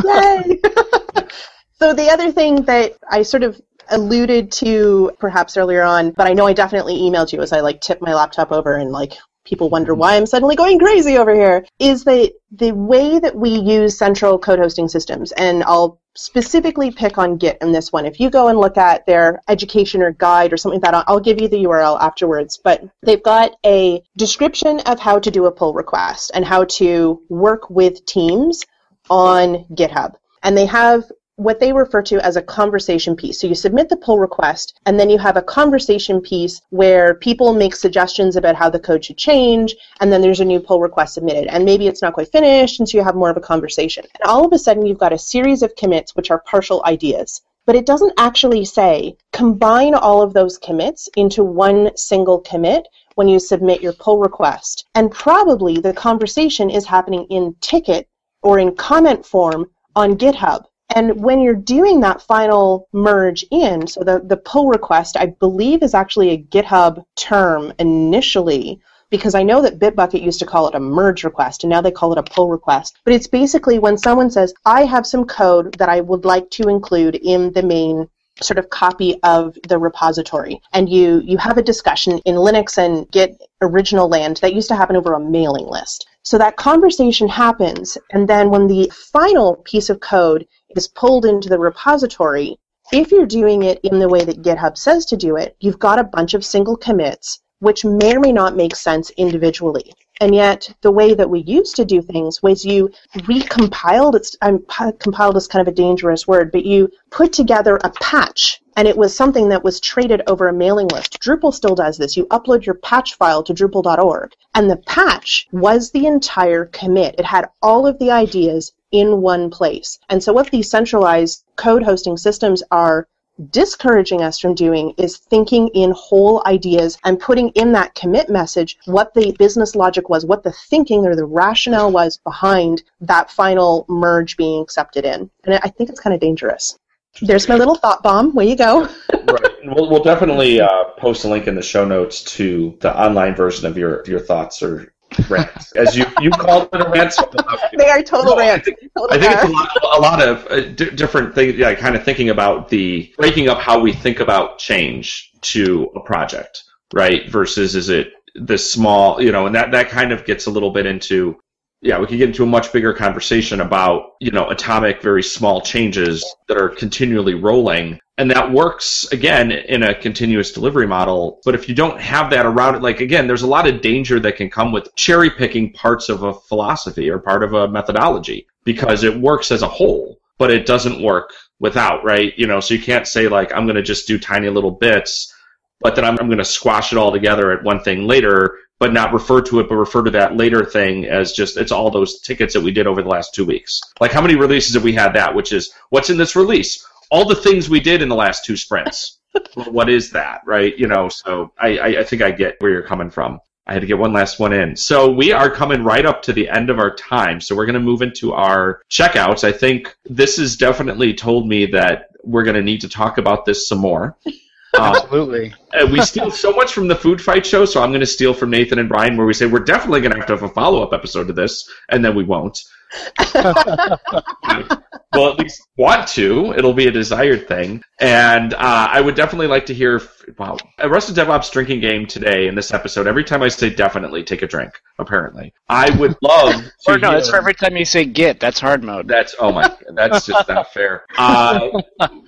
Yay! so the other thing that I sort of alluded to perhaps earlier on, but I know I definitely emailed you as I like tipped my laptop over and like people wonder why I'm suddenly going crazy over here, is that the way that we use central code hosting systems, and I'll specifically pick on Git in this one. If you go and look at their education or guide or something like that, I'll give you the URL afterwards. But they've got a description of how to do a pull request and how to work with teams on GitHub. And they have what they refer to as a conversation piece. So you submit the pull request, and then you have a conversation piece where people make suggestions about how the code should change, and then there's a new pull request submitted. And maybe it's not quite finished, and so you have more of a conversation. And all of a sudden, you've got a series of commits which are partial ideas. But it doesn't actually say combine all of those commits into one single commit when you submit your pull request. And probably the conversation is happening in ticket or in comment form on GitHub. And when you're doing that final merge in, so the, the pull request, I believe, is actually a GitHub term initially, because I know that Bitbucket used to call it a merge request, and now they call it a pull request. But it's basically when someone says, I have some code that I would like to include in the main sort of copy of the repository and you you have a discussion in linux and git original land that used to happen over a mailing list so that conversation happens and then when the final piece of code is pulled into the repository, if you're doing it in the way that GitHub says to do it, you've got a bunch of single commits, which may or may not make sense individually. And yet, the way that we used to do things was you recompiled, it's, I'm, compiled is kind of a dangerous word, but you put together a patch, and it was something that was traded over a mailing list. Drupal still does this. You upload your patch file to Drupal.org, and the patch was the entire commit. It had all of the ideas in one place. And so what these centralized code hosting systems are discouraging us from doing is thinking in whole ideas and putting in that commit message what the business logic was, what the thinking or the rationale was behind that final merge being accepted in. And I think it's kind of dangerous. There's my little thought bomb. Where you go. right. We'll, we'll definitely uh, post a link in the show notes to the online version of your your thoughts or rants, as you you called it a rant. So they are total No, I rants. think- Totally I think it's a lot, a lot of uh, di different things. Yeah, kind of thinking about the breaking up how we think about change to a project, right? Versus is it this small, you know, and that that kind of gets a little bit into. Yeah, we could get into a much bigger conversation about, you know, atomic, very small changes that are continually rolling. And that works, again, in a continuous delivery model. But if you don't have that around it, like, again, there's a lot of danger that can come with cherry picking parts of a philosophy or part of a methodology because it works as a whole, but it doesn't work without, right? You know, so you can't say, like, I'm going to just do tiny little bits, but then I'm, I'm going to squash it all together at one thing later, but not refer to it, but refer to that later thing as just, it's all those tickets that we did over the last two weeks. Like, how many releases have we had that, which is, what's in this release? All the things we did in the last two sprints. Well, what is that, right? You know, so I, I, I think I get where you're coming from. I had to get one last one in. So we are coming right up to the end of our time. So we're going to move into our checkouts. I think this has definitely told me that we're going to need to talk about this some more. Uh, Absolutely. uh, we steal so much from the food fight show, so I'm going to steal from Nathen and Brian, where we say we're definitely going to have to have a follow up episode to this, and then we won't. well, at least want to. It'll be a desired thing, and uh, I would definitely like to hear. Wow, Arrested DevOps drinking game today in this episode. Every time I say definitely, take a drink. Apparently, I would love. to Or no, hear- that's for every time you say "get." That's hard mode. that's oh my, that's just not fair. Uh,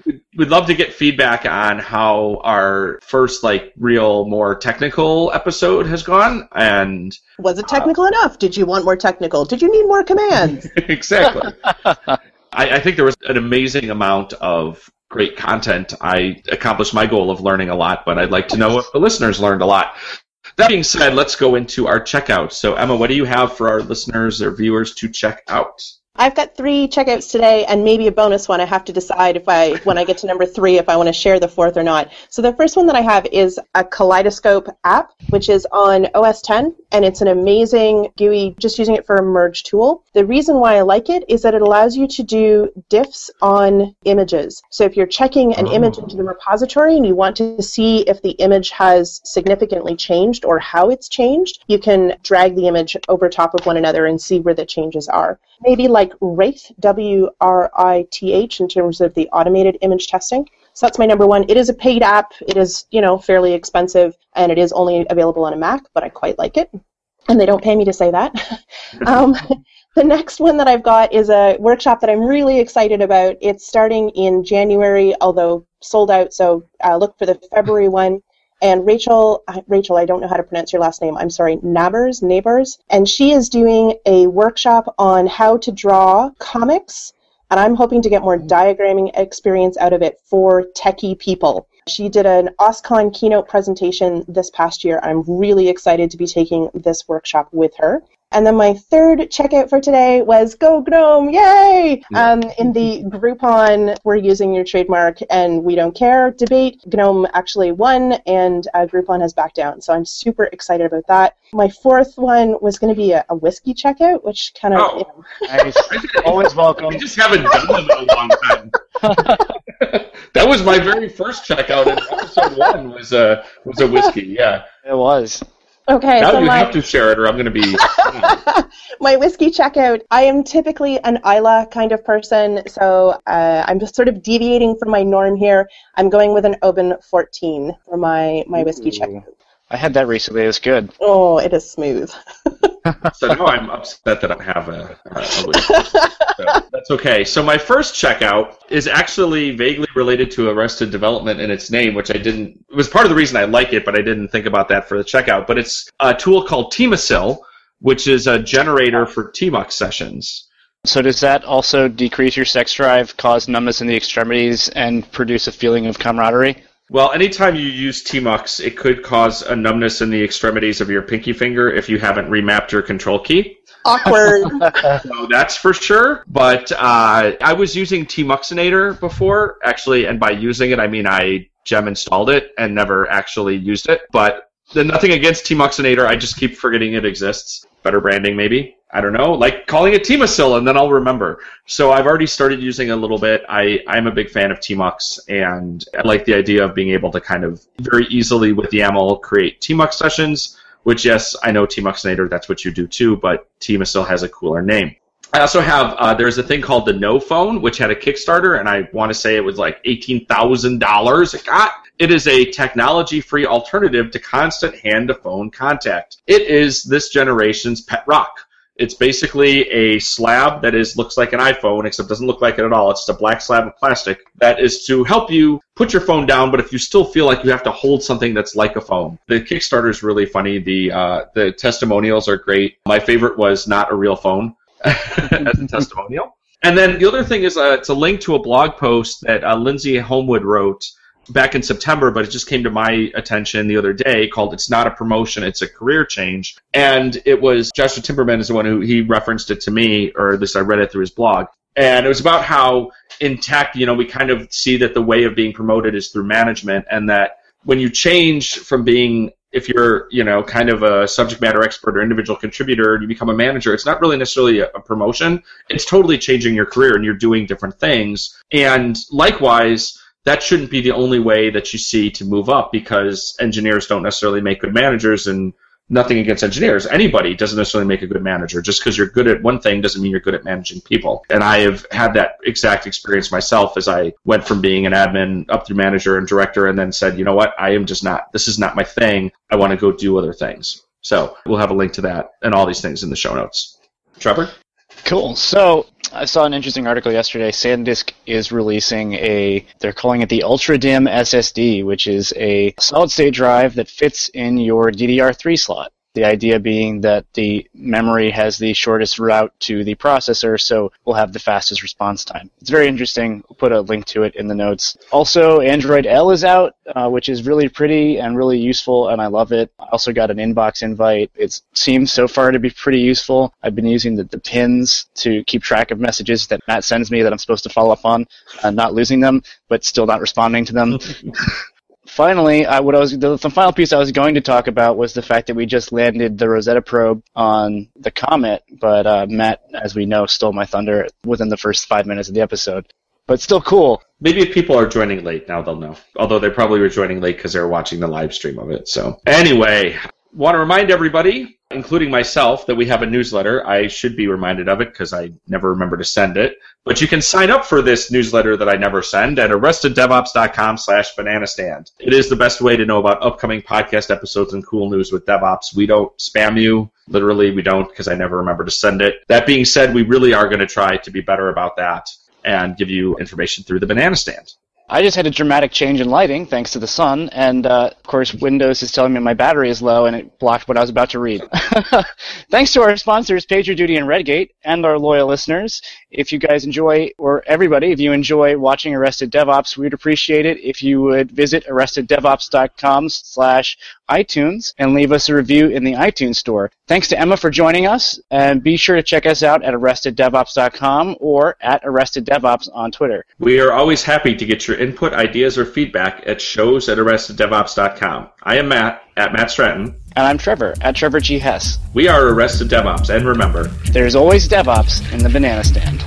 we'd- we'd love to get feedback on how our first like real more technical episode has gone, and Was it technical enough? Did you want more technical? Did you need more commands? exactly. I, I think there was an amazing amount of great content. I accomplished my goal of learning a lot, but I'd like to know if the listeners learned a lot. That being said, let's go into our checkout. So, Emma, what do you have for our listeners or viewers to check out? I've got three checkouts today and maybe a bonus one. I have to decide if I, when I get to number three, if I want to share the fourth or not. So the first one that I have is a Kaleidoscope app, which is on OS 10, and it's an amazing GUI, just using it for a merge tool. The reason why I like it is that it allows you to do diffs on images. So if you're checking an Oh. image into the repository and you want to see if the image has significantly changed or how it's changed, you can drag the image over top of one another and see where the changes are maybe like Wraith, W R I T H, in terms of the automated image testing. So that's my number one. It is a paid app. It is, you know, fairly expensive, and it is only available on a Mac, but I quite like it. And they don't pay me to say that. um, the next one that I've got is a workshop that I'm really excited about. It's starting in January, although sold out, so uh, look for the February one and Rachel, Rachel, I don't know how to pronounce your last name. I'm sorry, Nabors, Neighbors, and she is doing a workshop on how to draw comics, and I'm hoping to get more mm-hmm. diagramming experience out of it for techie people. She did an OSCON keynote presentation this past year. I'm really excited to be taking this workshop with her. And then my third checkout for today was Go Gnome, yay! Um, in the Groupon, we're using your trademark and we don't care debate. Gnome actually won and uh, Groupon has backed down. So I'm super excited about that. My fourth one was going to be a, a whiskey checkout, which kind of, Oh. you know, Nice. Always welcome. We just haven't done them in a long time. that was my very first checkout in episode one was a was a whiskey. Yeah. It was. Okay. now so you my, have to share it, or I'm going to be. my whiskey checkout. I am typically an Islay kind of person, so uh, I'm just sort of deviating from my norm here. I'm going with an Oban 14 for my, my whiskey Ooh. checkout. I had that recently. It was good. Oh, it is smooth. so now I'm upset that I have a, a. So that's okay. So my first checkout is actually vaguely related to Arrested Development in its name, which I didn't. It was part of the reason I like it, but I didn't think about that for the checkout. But it's a tool called Teamocil, which is a generator for Tmux sessions. So does that also decrease your sex drive, cause numbness in the extremities, and produce a feeling of camaraderie? Well, anytime you use Tmux, it could cause a numbness in the extremities of your pinky finger if you haven't remapped your control key. Awkward. So that's for sure. But uh, I was using Tmuxinator before, actually, and by using it, I mean I gem installed it and never actually used it. But then nothing against Tmuxinator, I just keep forgetting it exists. Better branding, maybe. I don't know, like calling it Teamocil, and then I'll remember. So I've already started using a little bit. I, I'm a big fan of Tmux, and I like the idea of being able to kind of very easily with YAML create Tmux sessions which, yes, I know Tmuxinator, that's what you do too, but Team has a cooler name. I also have uh, there's a thing called the No Phone, which had a Kickstarter, and I want to say it was like eighteen thousand dollars. It got it is a technology-free alternative to constant hand-to-phone contact. It is this generation's pet rock. It's basically a slab that is looks like an iPhone, except doesn't look like it at all. It's just a black slab of plastic that is to help you put your phone down, but if you still feel like you have to hold something that's like a phone. The Kickstarter is really funny. The uh, the testimonials are great. My favorite was not a real phone as a testimonial. And then the other thing is uh, it's a link to a blog post that uh, Lindsay Holmwood wrote back in September, but it just came to my attention the other day called It's Not a Promotion, It's a Career Change. And it was Joshua Timberman is the one who he referenced it to me, or at least I read it through his blog. And it was about how in tech, you know, we kind of see that the way of being promoted is through management and that when you change from being if you're you know kind of a subject matter expert or individual contributor and you become a manager it's not really necessarily a, promotion. It's totally changing your career and you're doing different things. And likewise that shouldn't be the only way that you see to move up because engineers don't necessarily make good managers and nothing against engineers. Anybody doesn't necessarily make a good manager. Just because you're good at one thing doesn't mean you're good at managing people. And I have had that exact experience myself as I went from being an admin up through manager and director and then said, you know what, I am just not, this is not my thing. I want to go do other things. So we'll have a link to that and all these things in the show notes. Trevor? Cool. So I saw an interesting article yesterday. SanDisk is releasing a, they're calling it the UltraDIMM SSD, which is a solid state drive that fits in your DDR3 slot. The idea being that the memory has the shortest route to the processor, so we'll have the fastest response time. It's very interesting. We'll put a link to it in the notes. Also, Android L is out, uh, which is really pretty and really useful, and I love it. I also got an inbox invite. It seems so far to be pretty useful. I've been using the, the pins to keep track of messages that Matt sends me that I'm supposed to follow up on, uh, not losing them, but still not responding to them. finally, I, what I was the, the, final piece I was going to talk about was the fact that we just landed the Rosetta probe on the comet, but uh, Matt, as we know, stole my thunder within the first five minutes of the episode. But still cool. Maybe if people are joining late now, they'll know. Although they probably were joining late because they were watching the live stream of it. So anyway, want to remind everybody including myself, that we have a newsletter. I should be reminded of it because I never remember to send it. But you can sign up for this newsletter that I never send at arresteddevops.com slash banana stand. It is the best way to know about upcoming podcast episodes and cool news with DevOps. We don't spam you. Literally, we don't because I never remember to send it. That being said, we really are going to try to be better about that and give you information through the banana stand. I just had a dramatic change in lighting thanks to the sun, and uh, of course, Windows is telling me my battery is low and it blocked what I was about to read. thanks to our sponsors, PagerDuty and Redgate, and our loyal listeners. If you guys enjoy, or everybody, if you enjoy watching Arrested DevOps, we'd appreciate it if you would visit arresteddevops.com slash iTunes and leave us a review in the iTunes store. Thanks to Emma for joining us, and be sure to check us out at arresteddevops.com or at arresteddevops on Twitter. We are always happy to get your input, ideas, or feedback at shows at arresteddevops.com. I am Matt at Matt Stratton. And I'm Trevor at Trevor G. Hess. We are Arrested DevOps, and remember, there's always DevOps in the banana stand.